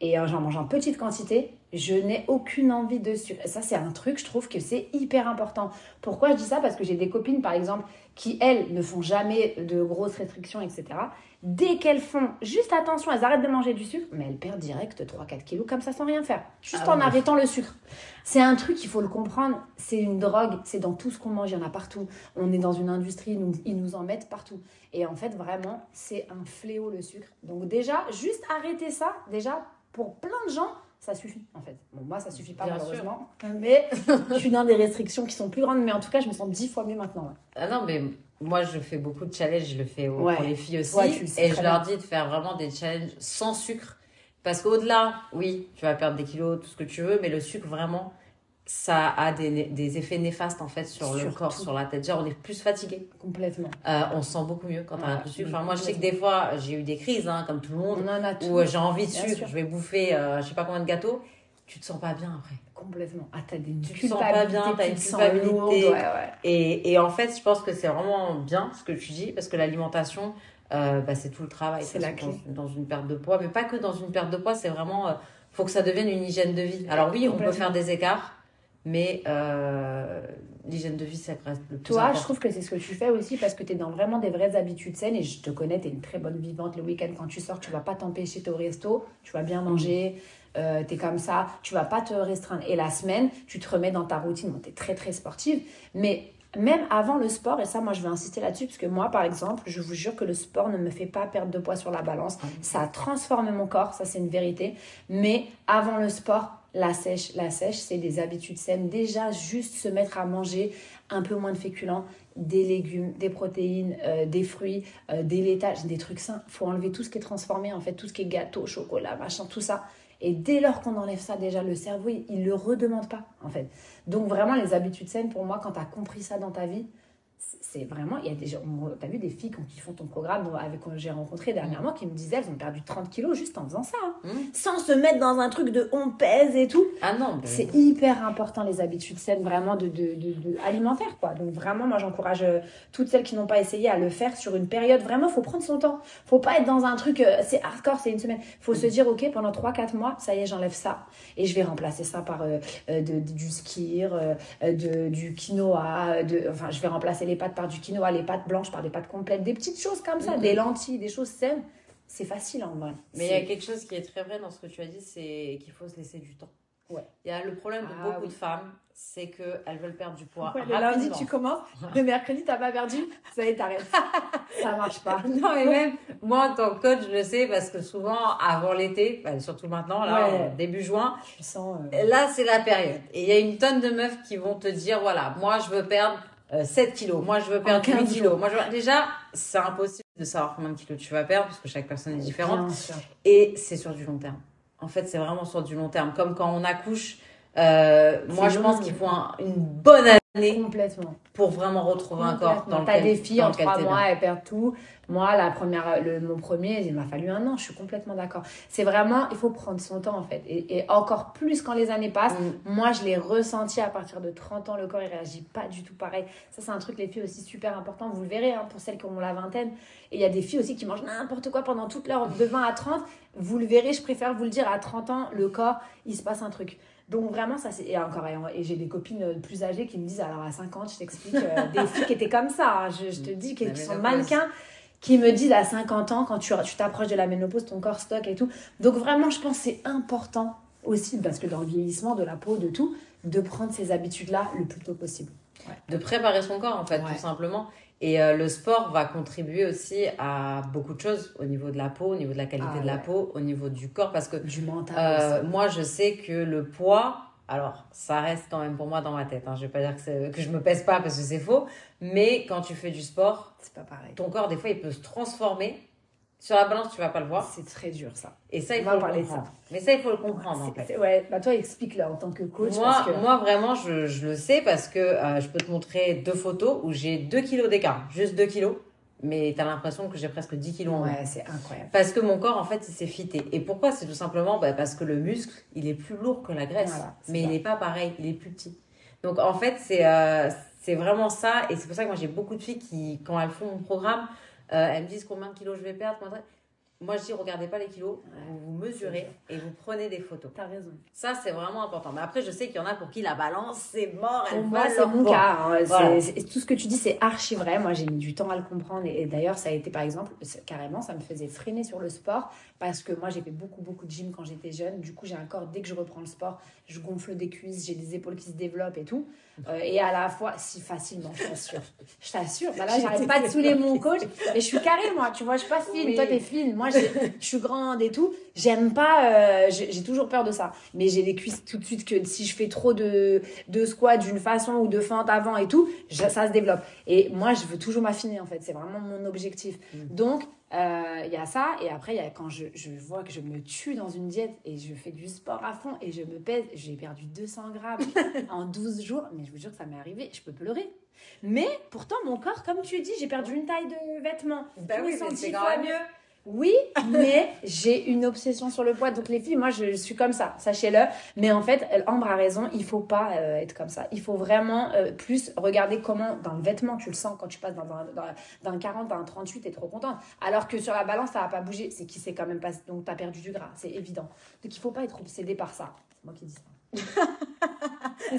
et euh, j'en mange en petite quantité, je n'ai aucune envie de sucre. ça, c'est un truc, je trouve que c'est hyper important. Pourquoi je dis ça? Parce que j'ai des copines, par exemple, qui, elles, ne font jamais de grosses restrictions, etc. Dès qu'elles font juste attention, elles arrêtent de manger du sucre, mais elles perdent direct 3-4 kilos comme ça sans rien faire. Juste ah en arrêtant le sucre. C'est un truc, il faut le comprendre, c'est une drogue, c'est dans tout ce qu'on mange, il y en a partout. On est dans une industrie, ils nous en mettent partout. Et en fait, vraiment, c'est un fléau le sucre. Donc déjà, juste arrêter ça, déjà, pour plein de gens, ça suffit en fait. Bon, moi, ça suffit pas malheureusement, mais je suis dans des restrictions qui sont plus grandes, mais en tout cas, je me sens dix fois mieux maintenant. Ah non, mais moi, je fais beaucoup de challenges, je le fais pour les filles aussi, et je leur dis de faire vraiment des challenges sans sucre, parce qu'au-delà, oui, tu vas perdre des kilos, tout ce que tu veux, mais le sucre vraiment ça a des, des, effets néfastes en fait sur, le corps, sur la tête. Genre, on est plus fatigué. Complètement. Euh, on se sent beaucoup mieux quand on a plus de sucre. Enfin, moi, je sais que des fois, j'ai eu des crises, hein, comme tout le monde, où euh, j'ai envie de sucre, je vais bouffer, euh, je sais pas combien de gâteaux. Tu te sens pas bien après. Complètement. Ah, t'as des Tu te sens pas bien, t'as une culpabilité. Ouais, ouais. Et, et en fait, je pense que c'est vraiment bien ce que tu dis, parce que l'alimentation, bah, c'est tout le travail. C'est la clé. Dans, dans, une perte de poids, mais pas que dans une perte de poids, c'est vraiment. faut que ça devienne une hygiène de vie. Alors oui, on peut faire des écarts mais euh, l'hygiène de vie, ça reste le plus Toi, je trouve que c'est ce que tu fais aussi parce que tu es dans vraiment des vraies habitudes saines et je te connais, tu es une très bonne vivante. Le week-end, quand tu sors, tu vas pas t'empêcher au resto, tu vas bien manger, euh, tu es comme ça, tu vas pas te restreindre. Et la semaine, tu te remets dans ta routine. tu es très, très sportive. Mais même avant le sport, et ça, moi, je vais insister là-dessus, parce que moi, par exemple, je vous jure que le sport ne me fait pas perdre de poids sur la balance. Ah ça transforme mon corps, ça, c'est une vérité. Mais avant le sport, la sèche, la sèche, c'est des habitudes saines. Déjà, juste se mettre à manger un peu moins de féculents, des légumes, des protéines, euh, des fruits, euh, des laitages, des trucs sains. Il faut enlever tout ce qui est transformé, en fait, tout ce qui est gâteau, chocolat, machin, tout ça. Et dès lors qu'on enlève ça, déjà, le cerveau, il ne le redemande pas, en fait. Donc, vraiment, les habitudes saines, pour moi, quand tu as compris ça dans ta vie, c'est vraiment, il y a des gens, t'as vu des filles qui font ton programme avec que j'ai rencontré dernièrement qui me disaient elles ont perdu 30 kilos juste en faisant ça, hein. mmh. sans se mettre dans un truc de on pèse et tout. Ah non, c'est hyper important les habitudes saines vraiment de, de, de, alimentaire quoi. Donc vraiment, moi j'encourage euh, toutes celles qui n'ont pas essayé à le faire sur une période. Vraiment, faut prendre son temps. Faut pas être dans un truc, euh, c'est hardcore, c'est une semaine. Faut se dire ok pendant 3-4 mois, ça y est, j'enlève ça et je vais remplacer ça par euh, du skir, de, du quinoa, de, enfin je vais remplacer les pâtes par du quinoa, les pâtes blanches par des pâtes complètes, des petites choses comme ça, des lentilles, des choses saines. C'est facile en vrai. Mais il y a quelque chose qui est très vrai dans ce que tu as dit, c'est qu'il faut se laisser du temps. Ouais. Il y a le problème de ah beaucoup de femmes, c'est qu'elles veulent perdre du poids. le lundi, tu commences, le mercredi, tu n'as pas perdu, ça y est, t'arrêtes. ça marche pas. Non, mais même moi, en tant que coach, je le sais parce que souvent, avant l'été, bah, surtout maintenant, là, début juin, sens, euh, là, c'est la période. Et il y a une tonne de meufs qui vont te dire voilà, moi, je veux perdre 7 euh, kilos. Moi, je veux perdre 15 kilos. Moi, je... Déjà, c'est impossible de savoir combien de kilos tu vas perdre parce que chaque personne est différente. Et c'est sur du long terme. En fait, c'est vraiment sur du long terme. Comme quand on accouche, euh, moi, je pense qu'il faut une bonne Complètement. pour vraiment retrouver un corps dans T'as des filles en trois mois, elles perdent tout. Moi, la première, le, mon premier, il m'a fallu un an. Je suis complètement d'accord. C'est vraiment, il faut prendre son temps en fait. Et, et encore plus quand les années passent. Mm. Moi, je l'ai ressenti à partir de 30 ans. Le corps, il réagit pas du tout pareil. Ça, c'est un truc, les filles aussi super important. Vous le verrez hein, pour celles qui ont la vingtaine. Et il y a des filles aussi qui mangent n'importe quoi pendant toute leur de 20 à 30. Vous le verrez, je préfère vous le dire, à 30 ans, le corps, il se passe un truc. Donc vraiment, ça c'est. Et encore, et j'ai des copines euh, plus âgées qui me disent alors à 50, je t'explique, euh, des filles qui étaient comme ça, hein, je, je te dis, qui, qui sont mannequins, qui me disent à 50 ans, quand tu tu t'approches de la ménopause, ton corps stocke et tout. Donc vraiment, je pense que c'est important aussi, parce que dans le vieillissement de la peau, de tout, de prendre ces habitudes-là le plus tôt possible. de préparer son corps en fait Ouais. tout simplement et euh, le sport va contribuer aussi à beaucoup de choses au niveau de la peau au niveau de la qualité Ah, de la peau au niveau du corps parce que Du mental euh, aussi. moi je sais que le poids alors ça reste quand même pour moi dans ma tête hein. je vais pas dire que, que je me pèse pas parce que c'est faux mais quand tu fais du sport C'est pas pareil. ton corps des fois il peut se transformer sur la balance tu vas pas le voir C'est très dur ça. et ça il faut le parler de comprendre mais ça il faut le comprendre en fait Ouais, bah toi explique-le en tant que coach. moi, parce que... moi, vraiment, je, je le sais parce que euh, je peux te montrer deux photos où j'ai 2 kilos d'écart, juste 2 kilos, mais tu as l'impression que j'ai presque 10 kilos en moins. Ouais, c'est incroyable. Parce que mon corps, en fait, il s'est fité. Et pourquoi? C'est tout simplement bah, parce que le muscle, il est plus lourd que la graisse, Voilà, mais ça. il n'est pas pareil, il est plus petit. Donc, en fait, c'est euh, c'est vraiment ça. Et c'est pour ça que moi, j'ai beaucoup de filles qui, quand elles font mon programme, elles me disent combien de kilos je vais perdre. Moi, je dis, regardez pas les kilos, vous vous mesurez et vous prenez des photos. T'as raison. Ça, c'est vraiment important. Mais après, je sais qu'il y en a pour qui la balance, c'est mort. Pour moi, c'est mon cas. hein. Tout ce que tu dis, c'est archi vrai. Moi, j'ai mis du temps à le comprendre. Et, et d'ailleurs, ça a été, par exemple, carrément, ça me faisait freiner sur le sport. Parce que moi, j'ai fait beaucoup, beaucoup de gym quand j'étais jeune. Du coup, j'ai un corps, dès que je reprends le sport, je gonfle des cuisses, j'ai des épaules qui se développent et tout. Euh, et à la fois, si facilement, je t'assure. Je t'assure. Bah là, j'arrête pas de saouler mon coach. Mais je suis carrée, moi. Tu vois, je suis pas fine. Oui. Toi, t'es fine. Moi, je suis grande et tout. J'aime pas. euh, j'ai toujours peur de ça. Mais j'ai les cuisses tout de suite que si je fais trop de, de squat d'une façon ou de fente avant et tout, ça se développe. Et moi, je veux toujours m'affiner, en fait. C'est vraiment mon objectif. Donc, euh, il y a ça. Et après, il y a quand je, je vois que je me tue dans une diète et je fais du sport à fond et je me pèse, j'ai perdu 200 grammes en 12 jours. Mais je vous jure que ça m'est arrivé. Je peux pleurer. Mais pourtant, mon corps, comme tu dis, j'ai perdu une taille de vêtements. Je oui, c'est mieux. Oui, mais j'ai une obsession sur le poids. Donc les filles, moi je suis comme ça, sachez-le. Mais en fait, Ambre a raison, il faut pas euh, être comme ça. Il faut vraiment euh, plus regarder comment dans le vêtement tu le sens quand tu passes dans un, dans, dans un 40, dans un 38, t'es trop contente. Alors que sur la balance, ça va pas bouger. C'est qui s'est quand même pas... Donc t'as perdu du gras, c'est évident. Donc il faut pas être obsédé par ça. C'est moi qui dis ça.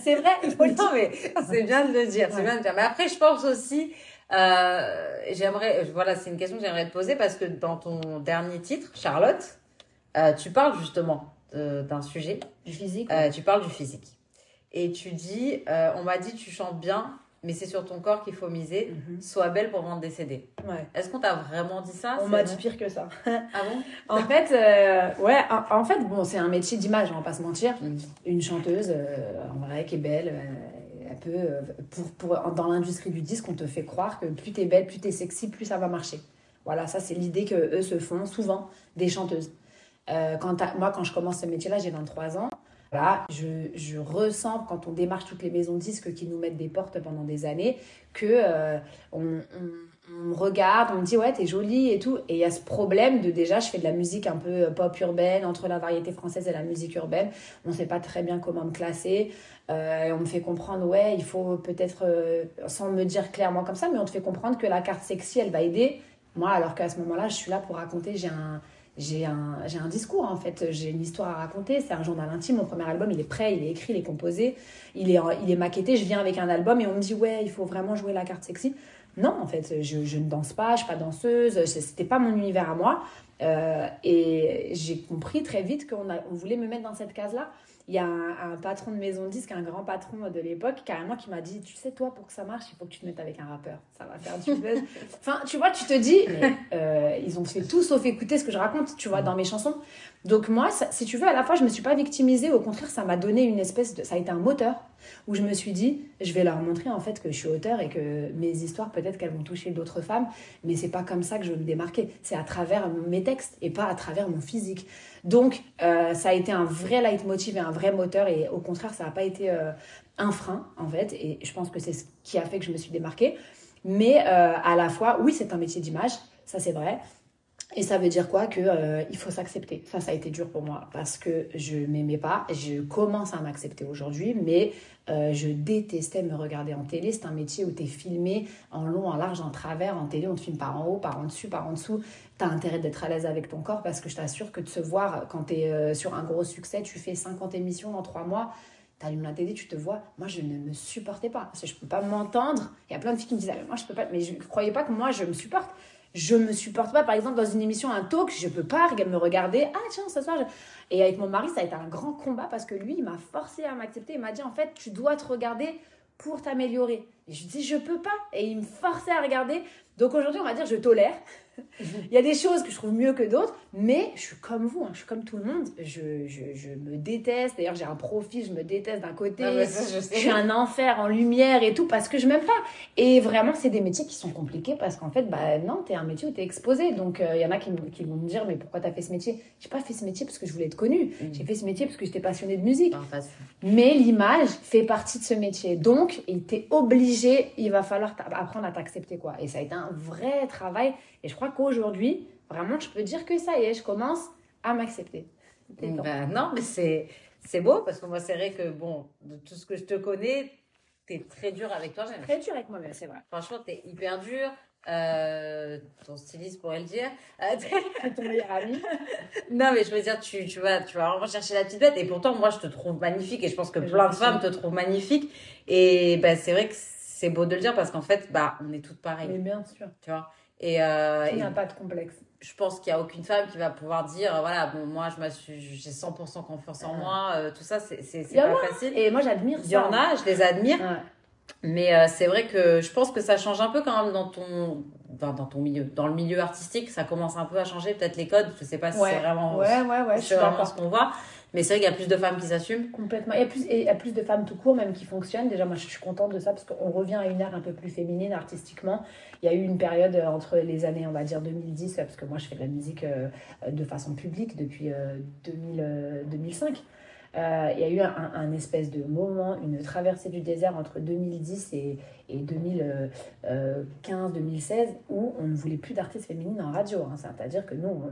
C'est vrai, il faut le dire. Non, mais c'est bien de le dire. C'est bien de le dire. Mais après, je pense aussi, euh, j'aimerais, voilà, c'est une question que j'aimerais te poser parce que dans ton dernier titre, Charlotte, euh, tu parles justement d'un sujet. Du physique. Euh, tu parles du physique. Et tu dis, euh, on m'a dit tu chantes bien, mais c'est sur ton corps qu'il faut miser. Mhm. Sois belle pour vendre des CD. Ouais. Est-ce qu'on t'a vraiment dit ça? On m'a dit pire que ça. Ah bon? En fait, euh, ouais, en, en fait, bon, c'est un métier d'image, on va pas se mentir. Mm. Une chanteuse, euh, en vrai, qui est belle, euh, elle euh, pour, pour, dans l'industrie du disque, on te fait croire que plus t'es belle, plus t'es sexy, plus ça va marcher. Voilà, ça c'est l'idée que eux se font souvent des chanteuses. Euh, moi, quand je commence ce métier-là, j'ai 23 ans. Voilà, je, je ressens quand on démarche toutes les maisons de disques qui nous mettent des portes pendant des années que euh, on me regarde, on me dit ouais t'es jolie et tout. Et il y a ce problème de déjà je fais de la musique un peu euh, pop urbaine entre la variété française et la musique urbaine. On sait pas très bien comment me classer. Euh, on me fait comprendre ouais il faut peut-être euh, sans me dire clairement comme ça, mais on te fait comprendre que la carte sexy elle va aider. Moi alors qu'à ce moment-là je suis là pour raconter j'ai un j'ai un, j'ai un discours en fait, j'ai une histoire à raconter, c'est un journal intime, mon premier album il est prêt, il est écrit, il est composé, il est, il est maquetté, je viens avec un album et on me dit ouais il faut vraiment jouer la carte sexy. Non en fait je, je ne danse pas, je suis pas danseuse, c'était pas mon univers à moi Euh, et j'ai compris très vite qu'on on voulait me mettre dans cette case là. Il y a un, un patron de maison de disque, un grand patron de l'époque, carrément qui m'a dit Tu sais, toi, pour que ça marche, il faut que tu te mettes avec un rappeur. Ça va faire du buzz. enfin, tu vois, tu te dis mais, euh, Ils ont fait tout sauf écouter ce que je raconte, tu vois, dans mes chansons. Donc, moi, si tu veux, à la fois, je me suis pas victimisée. Au contraire, ça m'a donné une espèce de. Ça a été un moteur. où je me suis dit, je vais leur montrer en fait que je suis auteur et que mes histoires, peut-être qu'elles vont toucher d'autres femmes, mais c'est pas comme ça que je veux me démarquer. C'est à travers mes textes et pas à travers mon physique. Donc, euh, ça a été un vrai leitmotiv et un vrai moteur, et au contraire, ça n'a pas été euh, un frein en fait, et je pense que c'est ce qui a fait que je me suis démarquée. Mais euh, à la fois, oui, c'est un métier d'image, ça c'est vrai, et ça veut dire quoi Que euh, il faut s'accepter. Ça, ça a été dur pour moi parce que je m'aimais pas. Je commence à m'accepter aujourd'hui, mais euh, je détestais me regarder en télé. C'est un métier où tu es filmé en long, en large, en travers. En télé, on te filme par en haut, par en dessus, par en dessous. Tu as intérêt d'être à l'aise avec ton corps parce que je t'assure que de se voir quand tu es euh, sur un gros succès, tu fais 50 émissions en 3 mois. Tu allumes la télé, tu te vois. Moi, je ne me supportais pas. Parce que je peux pas m'entendre. Il y a plein de filles qui me disent ah, Moi, je peux pas. Mais je ne croyais pas que moi, je me supporte je me supporte pas. Par exemple, dans une émission, un talk, je peux pas me regarder. Ah, tiens, ce soir. Et avec mon mari, ça a été un grand combat parce que lui, il m'a forcé à m'accepter. Il m'a dit, en fait, tu dois te regarder pour t'améliorer. Et je dis, je peux pas. Et il me forçait à regarder. Donc aujourd'hui, on va dire, je tolère. Il y a des choses que je trouve mieux que d'autres, mais je suis comme vous, hein, je suis comme tout le monde. Je, je, je me déteste. D'ailleurs, j'ai un profil, je me déteste d'un côté. Ah, je, suis un enfer en lumière et tout parce que je m'aime pas. Et vraiment, c'est des métiers qui sont compliqués parce qu'en fait, bah non, t'es un métier où t'es exposé. Donc, euh, il y en a qui, qui, vont me dire, mais pourquoi t'as fait ce métier? J'ai pas fait ce métier parce que je voulais être connue. Mm. J'ai fait ce métier parce que j'étais passionnée de musique. mais l'image fait partie de ce métier. Donc, il t'est obligé, il va falloir apprendre à t'accepter, quoi. Et ça a été un vrai travail. Et je crois qu'aujourd'hui, vraiment, je peux dire que ça y est, je commence à m'accepter. Ben, non, mais c'est, c'est beau parce que moi, c'est vrai que, bon, de tout ce que je te connais, tu es très dur avec toi-même. Très dur avec moi-même, c'est vrai. Franchement, tu es hyper dur. Euh, ton styliste pourrait le dire. ton meilleur ami. non, mais je veux dire, tu, tu, vas, tu vas vraiment chercher la petite bête. Et pourtant, moi, je te trouve magnifique. Et je pense que plein de femmes te trouvent magnifique. Et ben, c'est vrai que c'est beau de le dire parce qu'en fait, bah, on est toutes pareilles. Mais bien sûr. Tu vois? Et, euh, il n'y a pas de complexe. Je pense qu'il n'y a aucune femme qui va pouvoir dire voilà, bon, moi, j'ai 100% confiance en moi, euh, tout ça, c'est pas facile. Et moi, j'admire ça. Il y en a, je les admire. Mais euh, c'est vrai que je pense que ça change un peu quand même dans ton, dans, dans, ton milieu. Dans le milieu artistique, ça commence un peu à changer, peut-être les codes. Je sais pas si c'est vraiment, ouais, ouais, ouais, c'est vraiment ce qu'on voit. Mais c'est vrai qu'il y a plus de femmes qui s'assument. Complètement. Il y, a plus, il y a plus de femmes tout court, même qui fonctionnent. Déjà, moi, je suis contente de ça parce qu'on revient à une ère un peu plus féminine artistiquement. Il y a eu une période euh, entre les années, on va dire 2010, parce que moi, je fais de la musique euh, de façon publique depuis 2000, 2005. Euh, il y a eu un, espèce de moment, une traversée du désert entre 2010 et, et 2015-2016 où on ne voulait plus d'artistes féminines en radio. Hein. C'est-à-dire que nous, on,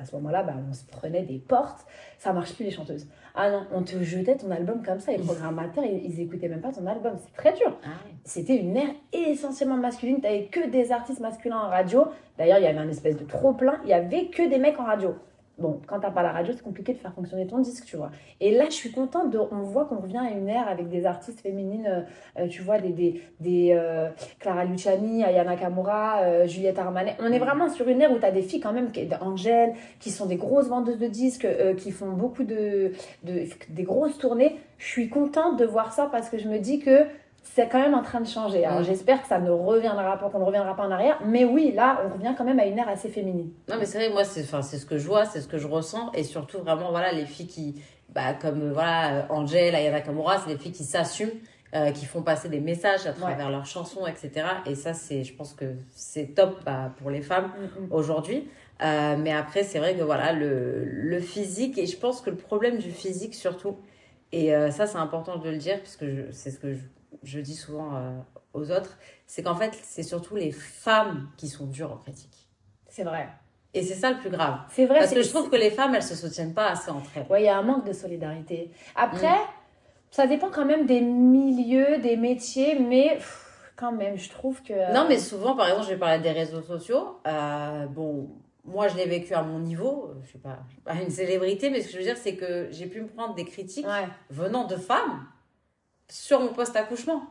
à ce moment-là, bah, on se prenait des portes, ça marche plus les chanteuses. Ah non, on te jetait ton album comme ça, les programmateurs, ils, ils écoutaient même pas ton album. C'est très dur. Ah C'était une ère essentiellement masculine, tu que des artistes masculins en radio. D'ailleurs, il y avait un espèce de trop-plein, il y avait que des mecs en radio. Bon, quand t'as pas la radio, c'est compliqué de faire fonctionner ton disque, tu vois. Et là, je suis contente, de, on voit qu'on revient à une ère avec des artistes féminines, euh, euh, tu vois, des, des, des euh, Clara Luciani, Ayana Kamura, Juliette Armanet. On est vraiment sur une ère où tu as des filles quand même, Angèle, qui sont des grosses vendeuses de disques, qui font beaucoup de, de, des grosses tournées. Je suis contente de voir ça parce que je me dis que c'est quand même en train de changer. Alors j'espère que ça ne reviendra pas, qu'on ne reviendra pas en arrière. Mais oui, là, on revient quand même à une ère assez féminine. Non, mais c'est vrai, moi, c'est, enfin, c'est ce que je vois, c'est ce que je ressens. Et surtout, vraiment, voilà, les filles qui, bah, comme euh, voilà, Angèle, Ayana Kamura, c'est des filles qui s'assument. Euh, qui font passer des messages à travers leurs chansons, etc. Et ça, c'est, je pense que c'est top bah, pour les femmes mm, mm. aujourd'hui. Euh, mais après, c'est vrai que voilà, le, le, physique, et je pense que le problème du physique surtout, et ça, c'est important de le dire, puisque c'est ce que je, je dis souvent euh, aux autres, c'est qu'en fait, c'est surtout les femmes qui sont dures en critique. C'est vrai. Et c'est ça le plus grave. C'est vrai. Parce que je trouve que les femmes, elles se soutiennent pas assez entre elles. Oui, il y a un manque de solidarité. Après, mm. ça dépend quand même des milieux, des métiers, mais quand même, je trouve que. Non, mais souvent, par exemple, je vais parler des réseaux sociaux. Euh, bon, moi, je l'ai vécu à mon niveau. Je suis pas, pas une célébrité, mais ce que je veux dire, c'est que j'ai pu me prendre des critiques venant de femmes sur mon poste accouchement,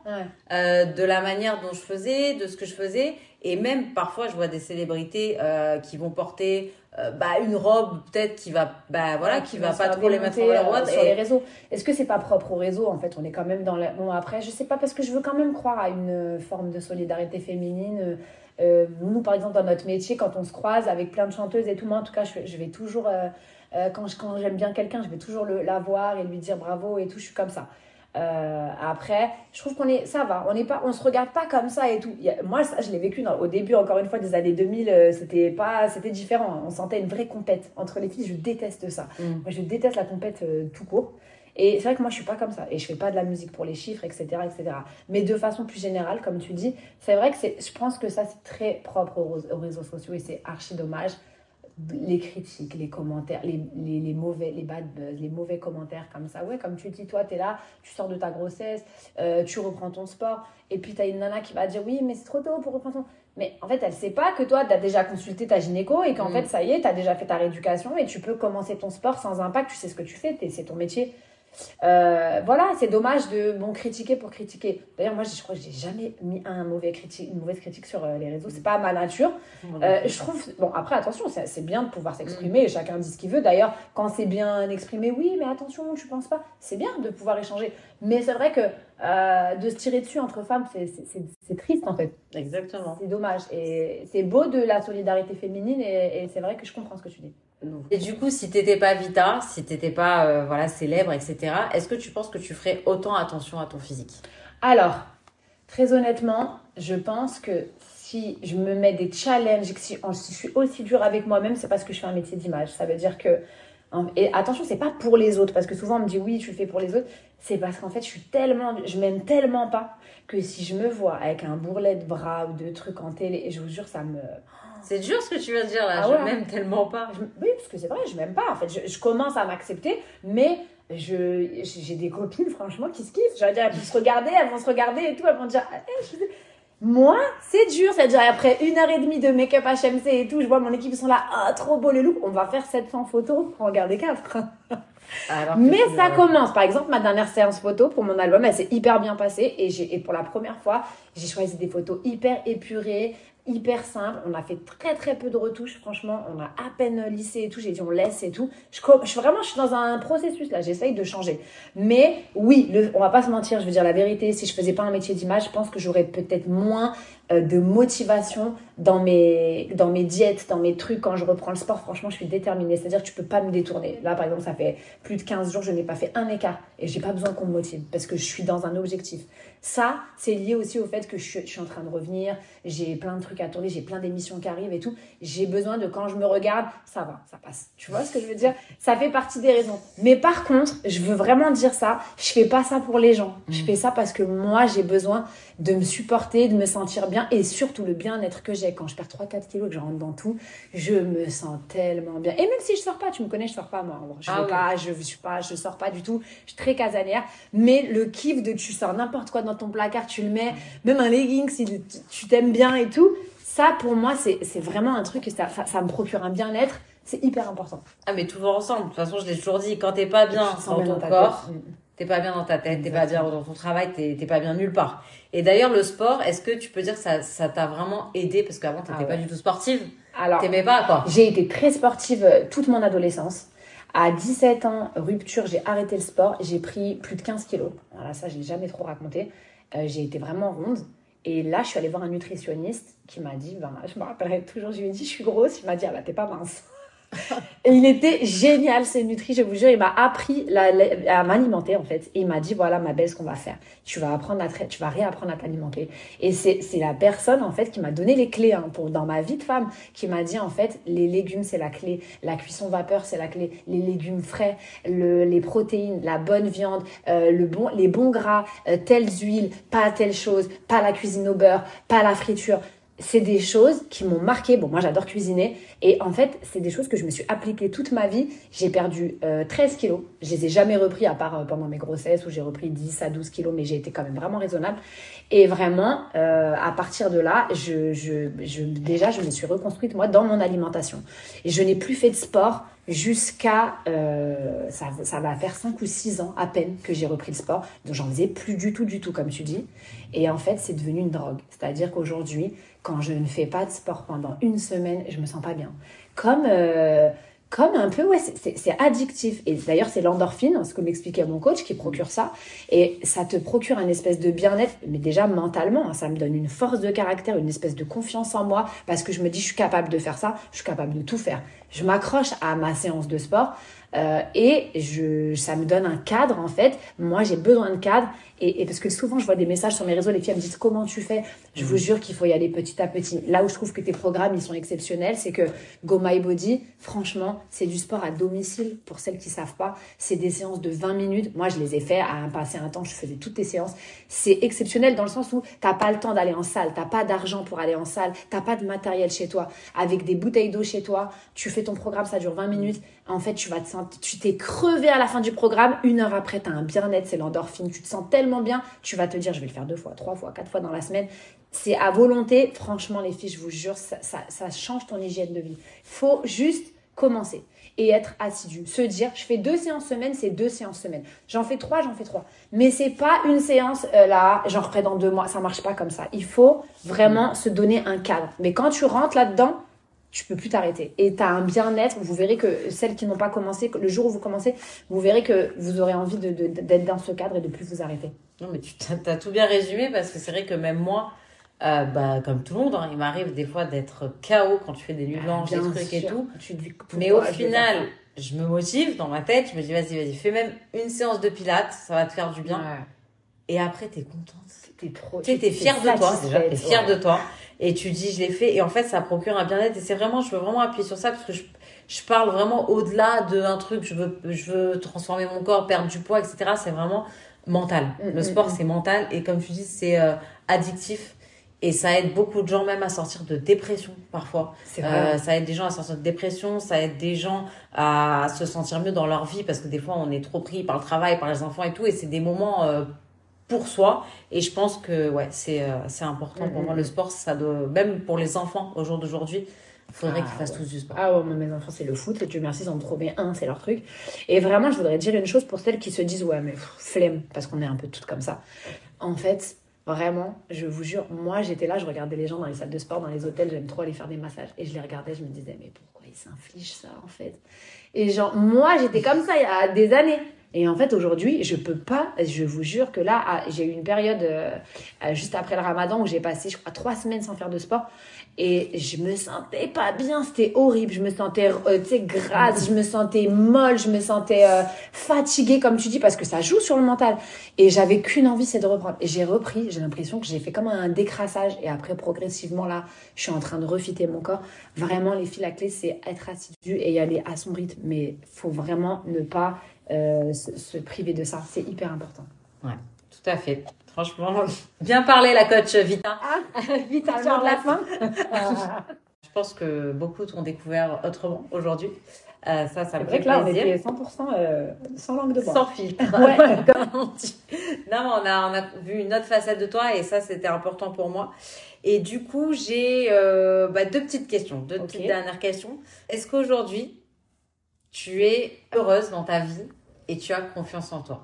euh, de la manière dont je faisais, de ce que je faisais, et même parfois je vois des célébrités euh, qui vont porter euh, bah, une robe peut-être qui va bah voilà qui, va, pas trop les mettre en sur les réseaux. Est-ce que c'est pas propre au réseau en fait? On est quand même dans la... bon après je sais pas parce que je veux quand même croire à une forme de solidarité féminine. nous par exemple dans notre métier quand on se croise avec plein de chanteuses et tout moi en tout cas je, je vais toujours quand, quand j'aime bien quelqu'un je vais toujours le, la voir et lui dire bravo et tout je suis comme ça. Euh, après, je trouve qu'on est, ça va, on n'est pas, on se regarde pas comme ça et tout. moi, ça, je l'ai vécu au début, encore une fois, des années 2000, euh, c'était pas, c'était différent. On sentait une vraie compète entre les filles. Je déteste ça. Mm. Moi, je déteste la compète euh, tout court. Et c'est vrai que moi, je suis pas comme ça. Et je fais pas de la musique pour les chiffres, etc., etc. Mais de façon plus générale, comme tu dis, c'est vrai que c'est, je pense que ça, c'est très propre aux réseaux sociaux et c'est archi dommage les critiques, les commentaires, les, les, mauvais, les bad buzz, les mauvais commentaires comme ça. Ouais, comme tu dis, toi, tu es là, tu sors de ta grossesse, euh, tu reprends ton sport, et puis tu as une nana qui va dire oui, mais c'est trop tôt pour reprendre ton. Mais en fait, elle sait pas que toi, tu as déjà consulté ta gynéco et qu'en mm. fait, ça y est, tu as déjà fait ta rééducation et tu peux commencer ton sport sans impact, tu sais ce que tu fais, c'est ton métier. Euh, voilà, c'est dommage de bon critiquer pour critiquer. D'ailleurs, moi, je crois que j'ai jamais mis un mauvais critique, une mauvaise critique sur euh, les réseaux. C'est pas ma nature. Euh, je trouve. Bon, après, attention, c'est bien de pouvoir s'exprimer. et Chacun dit ce qu'il veut. D'ailleurs, quand c'est bien exprimé, oui, mais attention, tu penses pas. C'est bien de pouvoir échanger. Mais c'est vrai que de se tirer dessus entre femmes, c'est triste en fait. Exactement. C'est dommage. Et c'est beau de la solidarité féminine. et c'est vrai que je comprends ce que tu dis. Et du coup, si t'étais pas Vita, si t'étais pas euh, voilà célèbre, etc., est-ce que tu penses que tu ferais autant attention à ton physique? Alors, très honnêtement, je pense que si je me mets des challenges, que si, je suis aussi dure avec moi-même, c'est parce que je fais un métier d'image. Ça veut dire que et attention, c'est pas pour les autres, parce que souvent on me dit oui, tu le fais pour les autres. C'est parce qu'en fait, je suis tellement, je m'aime tellement pas que si je me vois avec un bourrelet de bras ou de trucs en télé, et je vous jure, ça me, c'est dur ce que tu viens de dire là, ah je m'aime tellement pas. oui, parce que c'est vrai, je m'aime pas. En fait, je, commence à m'accepter, mais je j'ai des copines, franchement, qui se kiffent. J'allais dire, elles vont se regarder, elles vont se regarder et tout, elles vont dire, eh, moi, c'est dur. C'est-à-dire, après une heure et demie de make-up HMC et tout, je vois mon équipe, ils sont là, ah, trop beau le look. On va faire 700 photos pour en garder 4. Mais ça commence. Par exemple, ma dernière séance photo pour mon album, elle s'est hyper bien passée. Et, et pour la première fois, j'ai choisi des photos hyper épurées, hyper simple. On a fait très très peu de retouches, franchement. On a à peine lissé et tout. J'ai dit on laisse et tout. Je, je, vraiment, je suis dans un processus là. J'essaye de changer. Mais oui, le, on va pas se mentir. Je veux dire la vérité. Si je faisais pas un métier d'image, je pense que j'aurais peut-être moins euh, de motivation dans mes, dans mes diètes, dans mes trucs. Quand je reprends le sport, franchement, je suis déterminée. C'est-à-dire que tu peux pas me détourner. Là, par exemple, ça fait plus de 15 jours, je n'ai pas fait un écart. Et j'ai pas besoin qu'on me motive parce que je suis dans un objectif. Ça, c'est lié aussi au fait que je suis, en train de revenir, j'ai plein de trucs à tourner, j'ai plein d'émissions qui arrivent et tout. J'ai besoin de quand je me regarde, ça va, ça passe. Tu vois ce que je veux dire? Ça fait partie des raisons. Mais par contre, je veux vraiment dire ça, je fais pas ça pour les gens. Je mm. fais ça parce que moi, j'ai besoin de me supporter, de me sentir bien et surtout le bien-être que j'ai. Quand je perds 3-4 kilos, que je rentre dans tout, je me sens tellement bien. Et même si je sors pas, tu me connais, je sors pas moi. Je ah pas, je suis pas, je sors pas du tout. Je suis très casanière. Mais le kiff de tu sors n'importe quoi dans ton placard, tu le mets, même un legging si tu t'aimes bien et tout. Ça, pour moi, c'est vraiment un truc, ça, ça, ça me procure un bien-être. C'est hyper important. Ah, mais tout va ensemble. De toute façon, je l'ai toujours dit, quand t'es pas bien dans ton corps, t'es pas bien dans ta tête, t'es pas bien dans ton travail, t'es pas bien nulle part. Et d'ailleurs, le sport, est-ce que tu peux dire que ça t'a vraiment aidé? Parce qu'avant, t'étais n'étais ah pas du tout sportive. Alors, t'aimais pas, quoi. J'ai été très sportive euh, toute mon adolescence. À 17 ans, rupture, j'ai arrêté le sport. J'ai pris plus de 15 kilos. Voilà, ça, je l'ai jamais trop raconté. Euh, j'ai été vraiment ronde. Et là, je suis allée voir un nutritionniste qui m'a dit, ben, je me rappellerai toujours, je lui ai dit, je suis grosse. Il m'a dit, ah bah, t'es pas mince. Il était génial, ce Nutri, je vous jure. Il m'a appris à m'alimenter, en fait. Et il m'a dit, voilà, ma belle, ce qu'on va faire. Tu vas apprendre à tu vas réapprendre à t'alimenter. Et c'est la personne, en fait, qui m'a donné les clés, hein, pour, dans ma vie de femme, qui m'a dit, en fait, les légumes, c'est la clé. La cuisson vapeur, c'est la clé. Les légumes frais, le, les protéines, la bonne viande, euh, les bons gras, euh, telles huiles, pas telle chose, pas la cuisine au beurre, pas la friture c'est des choses qui m'ont marqué. Bon, moi j'adore cuisiner. Et en fait, c'est des choses que je me suis appliquées toute ma vie. J'ai perdu 13 euh, kilos. Je les ai jamais repris, à part euh, pendant mes grossesses où j'ai repris 10 à 12 kilos, mais j'ai été quand même vraiment raisonnable. Et vraiment, euh, à partir de là, je, je, je, déjà, je me suis reconstruite, moi, dans mon alimentation. Et je n'ai plus fait de sport jusqu'à euh, ça, ça, va faire 5 ou 6 ans à peine que j'ai repris le sport. Donc j'en faisais plus du tout, du tout, comme tu dis. Et en fait, c'est devenu une drogue. C'est-à-dire qu'aujourd'hui, quand je ne fais pas de sport pendant une semaine, je me sens pas bien. Comme, euh, comme un peu, ouais, c'est addictif. Et d'ailleurs, c'est l'endorphine, ce que m'expliquait mon coach, qui procure ça. Et ça te procure un espèce de bien-être, mais déjà mentalement, hein, ça me donne une force de caractère, une espèce de confiance en moi, parce que je me dis, je suis capable de faire ça, je suis capable de tout faire. Je m'accroche à ma séance de sport. Euh, et je, ça me donne un cadre en fait. Moi, j'ai besoin de cadre. Et, et, parce que souvent, je vois des messages sur mes réseaux, les filles me disent comment tu fais? Je vous jure qu'il faut y aller petit à petit. Là où je trouve que tes programmes, ils sont exceptionnels, c'est que Go My Body, franchement, c'est du sport à domicile. Pour celles qui savent pas, c'est des séances de 20 minutes. Moi, je les ai fait à un passé un temps, je faisais toutes tes séances. C'est exceptionnel dans le sens où t'as pas le temps d'aller en salle, t'as pas d'argent pour aller en salle, t'as pas de matériel chez toi, avec des bouteilles d'eau chez toi. Tu fais ton programme, ça dure 20 minutes. En fait, tu vas te sentir, tu t'es crevé à la fin du programme. Une heure après, tu as un bien-être, c'est l'endorphine. Tu te sens tellement bien, tu vas te dire, je vais le faire deux fois, trois fois, quatre fois dans la semaine. C'est à volonté. Franchement, les filles, je vous jure, ça, ça, change ton hygiène de vie. faut juste commencer et être assidu. Se dire, je fais deux séances semaine, c'est deux séances semaine. J'en fais trois, j'en fais trois. Mais c'est pas une séance euh, là, j'en ferai dans deux mois. Ça marche pas comme ça. Il faut vraiment se donner un cadre. Mais quand tu rentres là-dedans, tu peux plus t'arrêter. Et tu as un bien-être, vous verrez que celles qui n'ont pas commencé, le jour où vous commencez, vous verrez que vous aurez envie d'être de, dans ce cadre et de plus vous arrêter. Non, mais tu as, tout bien résumé parce que c'est vrai que même moi, euh, bah, comme tout le monde, hein, il m'arrive des fois d'être KO quand tu fais des nuits ah, blanches, des trucs et tout. mais au final, je me motive dans ma tête, je me dis vas-y, vas-y, fais même une séance de pilates, ça va te faire du bien. Et après, tu es contente. Tu es, fière de toi, déjà. Tu es fière de toi. Et tu dis je l'ai fait. Et en fait ça procure un bien-être. Et c'est vraiment je veux vraiment appuyer sur ça parce que je, je parle vraiment au-delà d'un truc. Je veux je veux transformer mon corps perdre du poids etc c'est vraiment mental. Mm, le mm, sport mm. c'est mental. Et comme tu dis c'est euh, addictif. Et ça aide beaucoup de gens même à sortir de dépression parfois. Euh, ça aide des gens à sortir de dépression, ça aide des gens à se sentir mieux dans leur vie parce que des fois on est trop pris par le travail, par les enfants et tout. Et c'est des moments euh, pour soi. Et je pense que ouais, c'est euh, important pour moi. Le sport, ça doit, même pour les enfants au jour d'aujourd'hui, il faudrait qu'ils ah fassent tous du sport. Ah ouais, mes enfants, c'est le foot. Et Dieu merci, ils en ont trouvé un, c'est leur truc. Et vraiment, je voudrais dire une chose pour celles qui se disent, ouais, mais flemme, parce qu'on est un peu toutes comme ça. En fait, vraiment, je vous jure, moi, j'étais là, je regardais les gens dans les salles de sport, dans les hôtels, j'aime trop aller faire des massages. Et je les regardais, je me disais, mais pourquoi ils s'infligent ça, en fait? Et genre, moi, j'étais comme ça il y a des années. Et en fait, aujourd'hui, je peux pas, je vous jure que là, j'ai eu une période euh, euh, juste après le ramadan où j'ai passé, je crois, trois semaines sans faire de sport. Et je me sentais pas bien, c'était horrible. Je me sentais, euh, tu sais, grasse, je me sentais molle, je me sentais fatiguée, comme tu dis, parce que ça joue sur le mental. Et j'avais qu'une envie, c'est de reprendre. Et j'ai repris, j'ai l'impression que j'ai fait comme un décrassage. Et après, progressivement, là, je suis en train de refiter mon corps. Vraiment, les filles, la clé, c'est être assidu et y aller à son rythme. Mais faut vraiment ne pas euh, se, priver de ça. C'est hyper important. Ouais, tout à fait. Franchement, bien parlé la coach Vita. Ah, Vita, genre la fin. Je pense que beaucoup t'ont découvert autrement aujourd'hui. Euh, ça, ça me fait là, on était 100% euh, sans langue de bois. Sans filtre. Ouais. non, mais on a, on a vu une autre facette de toi et ça, c'était important pour moi. Et du coup, j'ai bah, deux petites questions, deux petites dernières questions. Est-ce qu'aujourd'hui, tu es heureuse dans ta vie et tu as confiance en toi.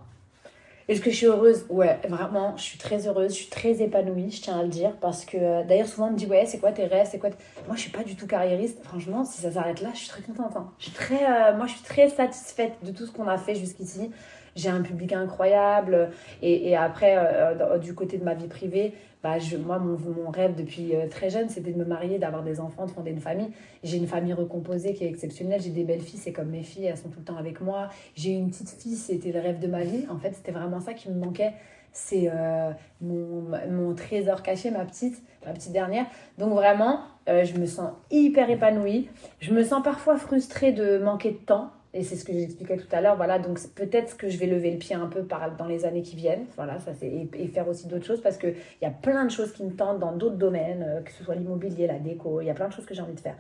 Est-ce que je suis heureuse? Ouais, vraiment, je suis très heureuse, je suis très épanouie, je tiens à le dire, parce que euh, d'ailleurs, souvent on me dit Ouais, c'est quoi tes rêves quoi Moi, je suis pas du tout carriériste. Franchement, si ça s'arrête là, je suis très contente. Hein. Très, euh, moi, je suis très satisfaite de tout ce qu'on a fait jusqu'ici j'ai un public incroyable. Et, après, euh, du côté de ma vie privée, bah, je, moi, mon, mon, rêve depuis euh, très jeune, c'était de me marier, d'avoir des enfants, de fonder une famille. J'ai une famille recomposée qui est exceptionnelle. J'ai des belles filles, c'est comme mes filles, elles sont tout le temps avec moi. J'ai une petite fille, c'était le rêve de ma vie. En fait, c'était vraiment ça qui me manquait. C'est euh, mon, mon, trésor caché, ma petite, ma petite dernière. Donc vraiment, je me sens hyper épanouie. Je me sens parfois frustrée de manquer de temps et c'est ce que j'expliquais tout à l'heure. Voilà, donc peut-être que je vais lever le pied un peu dans les années qui viennent. Voilà, ça c'est et, faire aussi d'autres choses parce qu'il y a plein de choses qui me tentent dans d'autres domaines, euh, que ce soit l'immobilier, la déco. Il y a plein de choses que j'ai envie de faire.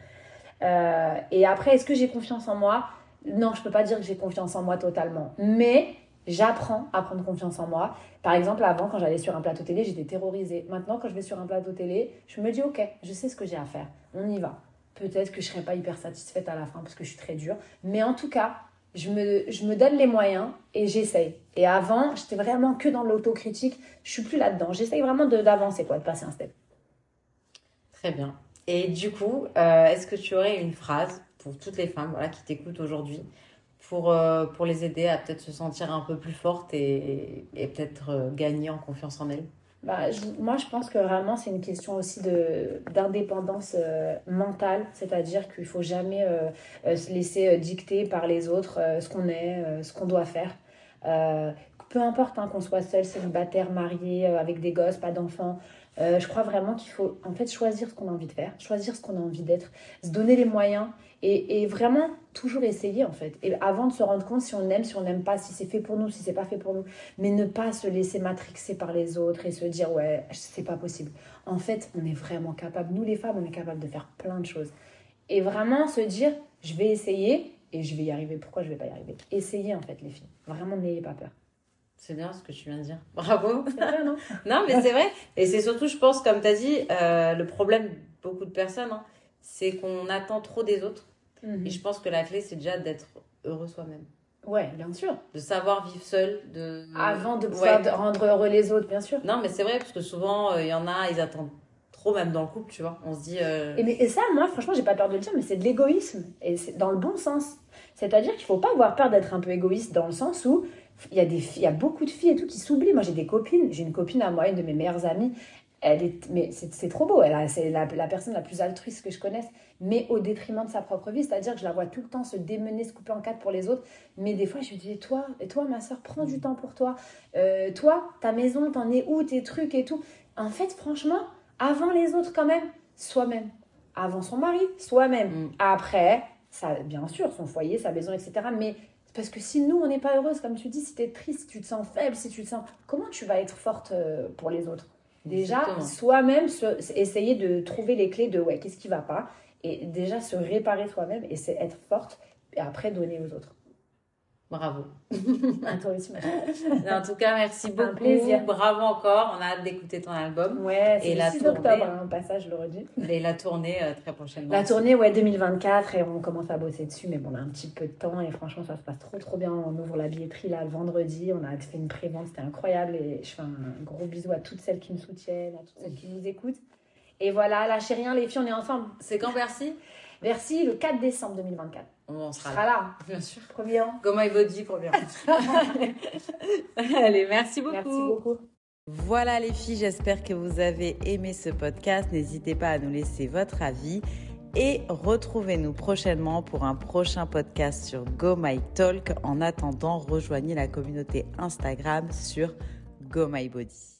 Euh, et après, est-ce que j'ai confiance en moi? Non, je peux pas dire que j'ai confiance en moi totalement. Mais j'apprends à prendre confiance en moi. Par exemple, avant, quand j'allais sur un plateau télé, j'étais terrorisée. Maintenant, quand je vais sur un plateau télé, je me dis, ok, je sais ce que j'ai à faire. On y va. Peut-être que je ne serai pas hyper satisfaite à la fin parce que je suis très dure. Mais en tout cas, je me, donne les moyens et j'essaye. Et avant, j'étais vraiment que dans l'autocritique. Je suis plus là-dedans. J'essaye vraiment d'avancer, quoi, de passer un step. Très bien. Et du coup, euh, est-ce que tu aurais une phrase pour toutes les femmes voilà, qui t'écoutent aujourd'hui pour, euh, les aider à peut-être se sentir un peu plus fortes et, et peut-être euh, gagner en confiance en elles? Bah, moi, je pense que vraiment, c'est une question aussi d'indépendance euh, mentale, c'est-à-dire qu'il faut jamais euh, euh, se laisser dicter par les autres ce qu'on est, ce qu'on doit faire. peu importe hein, qu'on soit seul, célibataire, marié, avec des gosses, pas d'enfants, je crois vraiment qu'il faut en fait choisir ce qu'on a envie de faire, choisir ce qu'on a envie d'être, se donner les moyens et, vraiment toujours essayer en fait. Et avant de se rendre compte si on aime, si on n'aime pas, si c'est fait pour nous, si c'est pas fait pour nous, mais ne pas se laisser matrixer par les autres et se dire ouais c'est pas possible. En fait, on est vraiment capable. Nous les femmes, on est capable de faire plein de choses. Et vraiment se dire je vais essayer et je vais y arriver. Pourquoi je vais pas y arriver? Essayez en fait les filles. Vraiment n'ayez pas peur. C'est bien ce que tu viens de dire. Bravo. Vrai, non, non, mais c'est vrai. Et c'est surtout, je pense, comme tu as dit, euh, le problème de beaucoup de personnes, hein, c'est qu'on attend trop des autres. Mhm. Et je pense que la clé, c'est déjà d'être heureux soi-même. Ouais, bien sûr. De savoir vivre seul. De... Avant de pouvoir rendre heureux les autres, bien sûr. Non, mais c'est vrai, parce que souvent, euh, il y en a, ils attendent trop, même dans le couple, tu vois. On se dit. Euh, et, mais, et ça, moi, franchement, j'ai pas peur de le dire, mais c'est de l'égoïsme. Et c'est dans le bon sens. C'est-à-dire qu'il faut pas avoir peur d'être un peu égoïste dans le sens où il y a des filles, il y a beaucoup de filles et tout qui s'oublient. Moi, j'ai des copines. J'ai une copine à moi, une de mes meilleures amies. Elle est, mais c'est trop beau. Elle c'est la, la, personne la plus altruiste que je connaisse, mais au détriment de sa propre vie. C'est-à-dire que je la vois tout le temps se démener, se couper en quatre pour les autres. Mais des fois, je lui dis, et toi, et toi, ma soeur, prends du temps pour toi. Euh, toi, ta maison, t'en es où, tes trucs et tout. En fait, franchement, avant les autres quand même, soi-même. Avant son mari, soi-même. Mm. Après, ça, bien sûr, son foyer, sa maison, etc. Mais parce que si nous, on n'est pas heureuse, comme tu dis, si tu es triste, si tu te sens faible, si tu te sens... Comment tu vas être forte euh, pour les autres? Déjà, soi-même, essayer de trouver les clés de ouais, qu'est-ce qui va pas, et déjà se réparer soi-même et c'est être forte, et après donner aux autres. Bravo. En tout cas, merci beaucoup. Un plaisir. Bravo encore. On a hâte d'écouter ton album. Ouais, c'est le 6 octobre, un hein, passage, je le redis. Et la tournée euh, très prochainement. La tournée, ouais, 2024. Et on commence à bosser dessus, mais bon, on a un petit peu de temps. Et franchement, ça se passe trop, trop bien. On ouvre la billetterie là le vendredi. On a fait une pré-vente. C'était incroyable. Et je fais un gros bisou à toutes celles qui me soutiennent, à toutes celles qui nous écoutent. Et voilà, lâchez rien, les filles, on est ensemble. C'est quand Bercy? Merci, le 4 décembre 2024. On sera, là. Bien sûr. Premier an. Go My Body, premier Allez, merci beaucoup. Merci beaucoup. Voilà les filles, j'espère que vous avez aimé ce podcast. N'hésitez pas à nous laisser votre avis et retrouvez-nous prochainement pour un prochain podcast sur Go My Talk. En attendant, rejoignez la communauté Instagram sur Go My Body.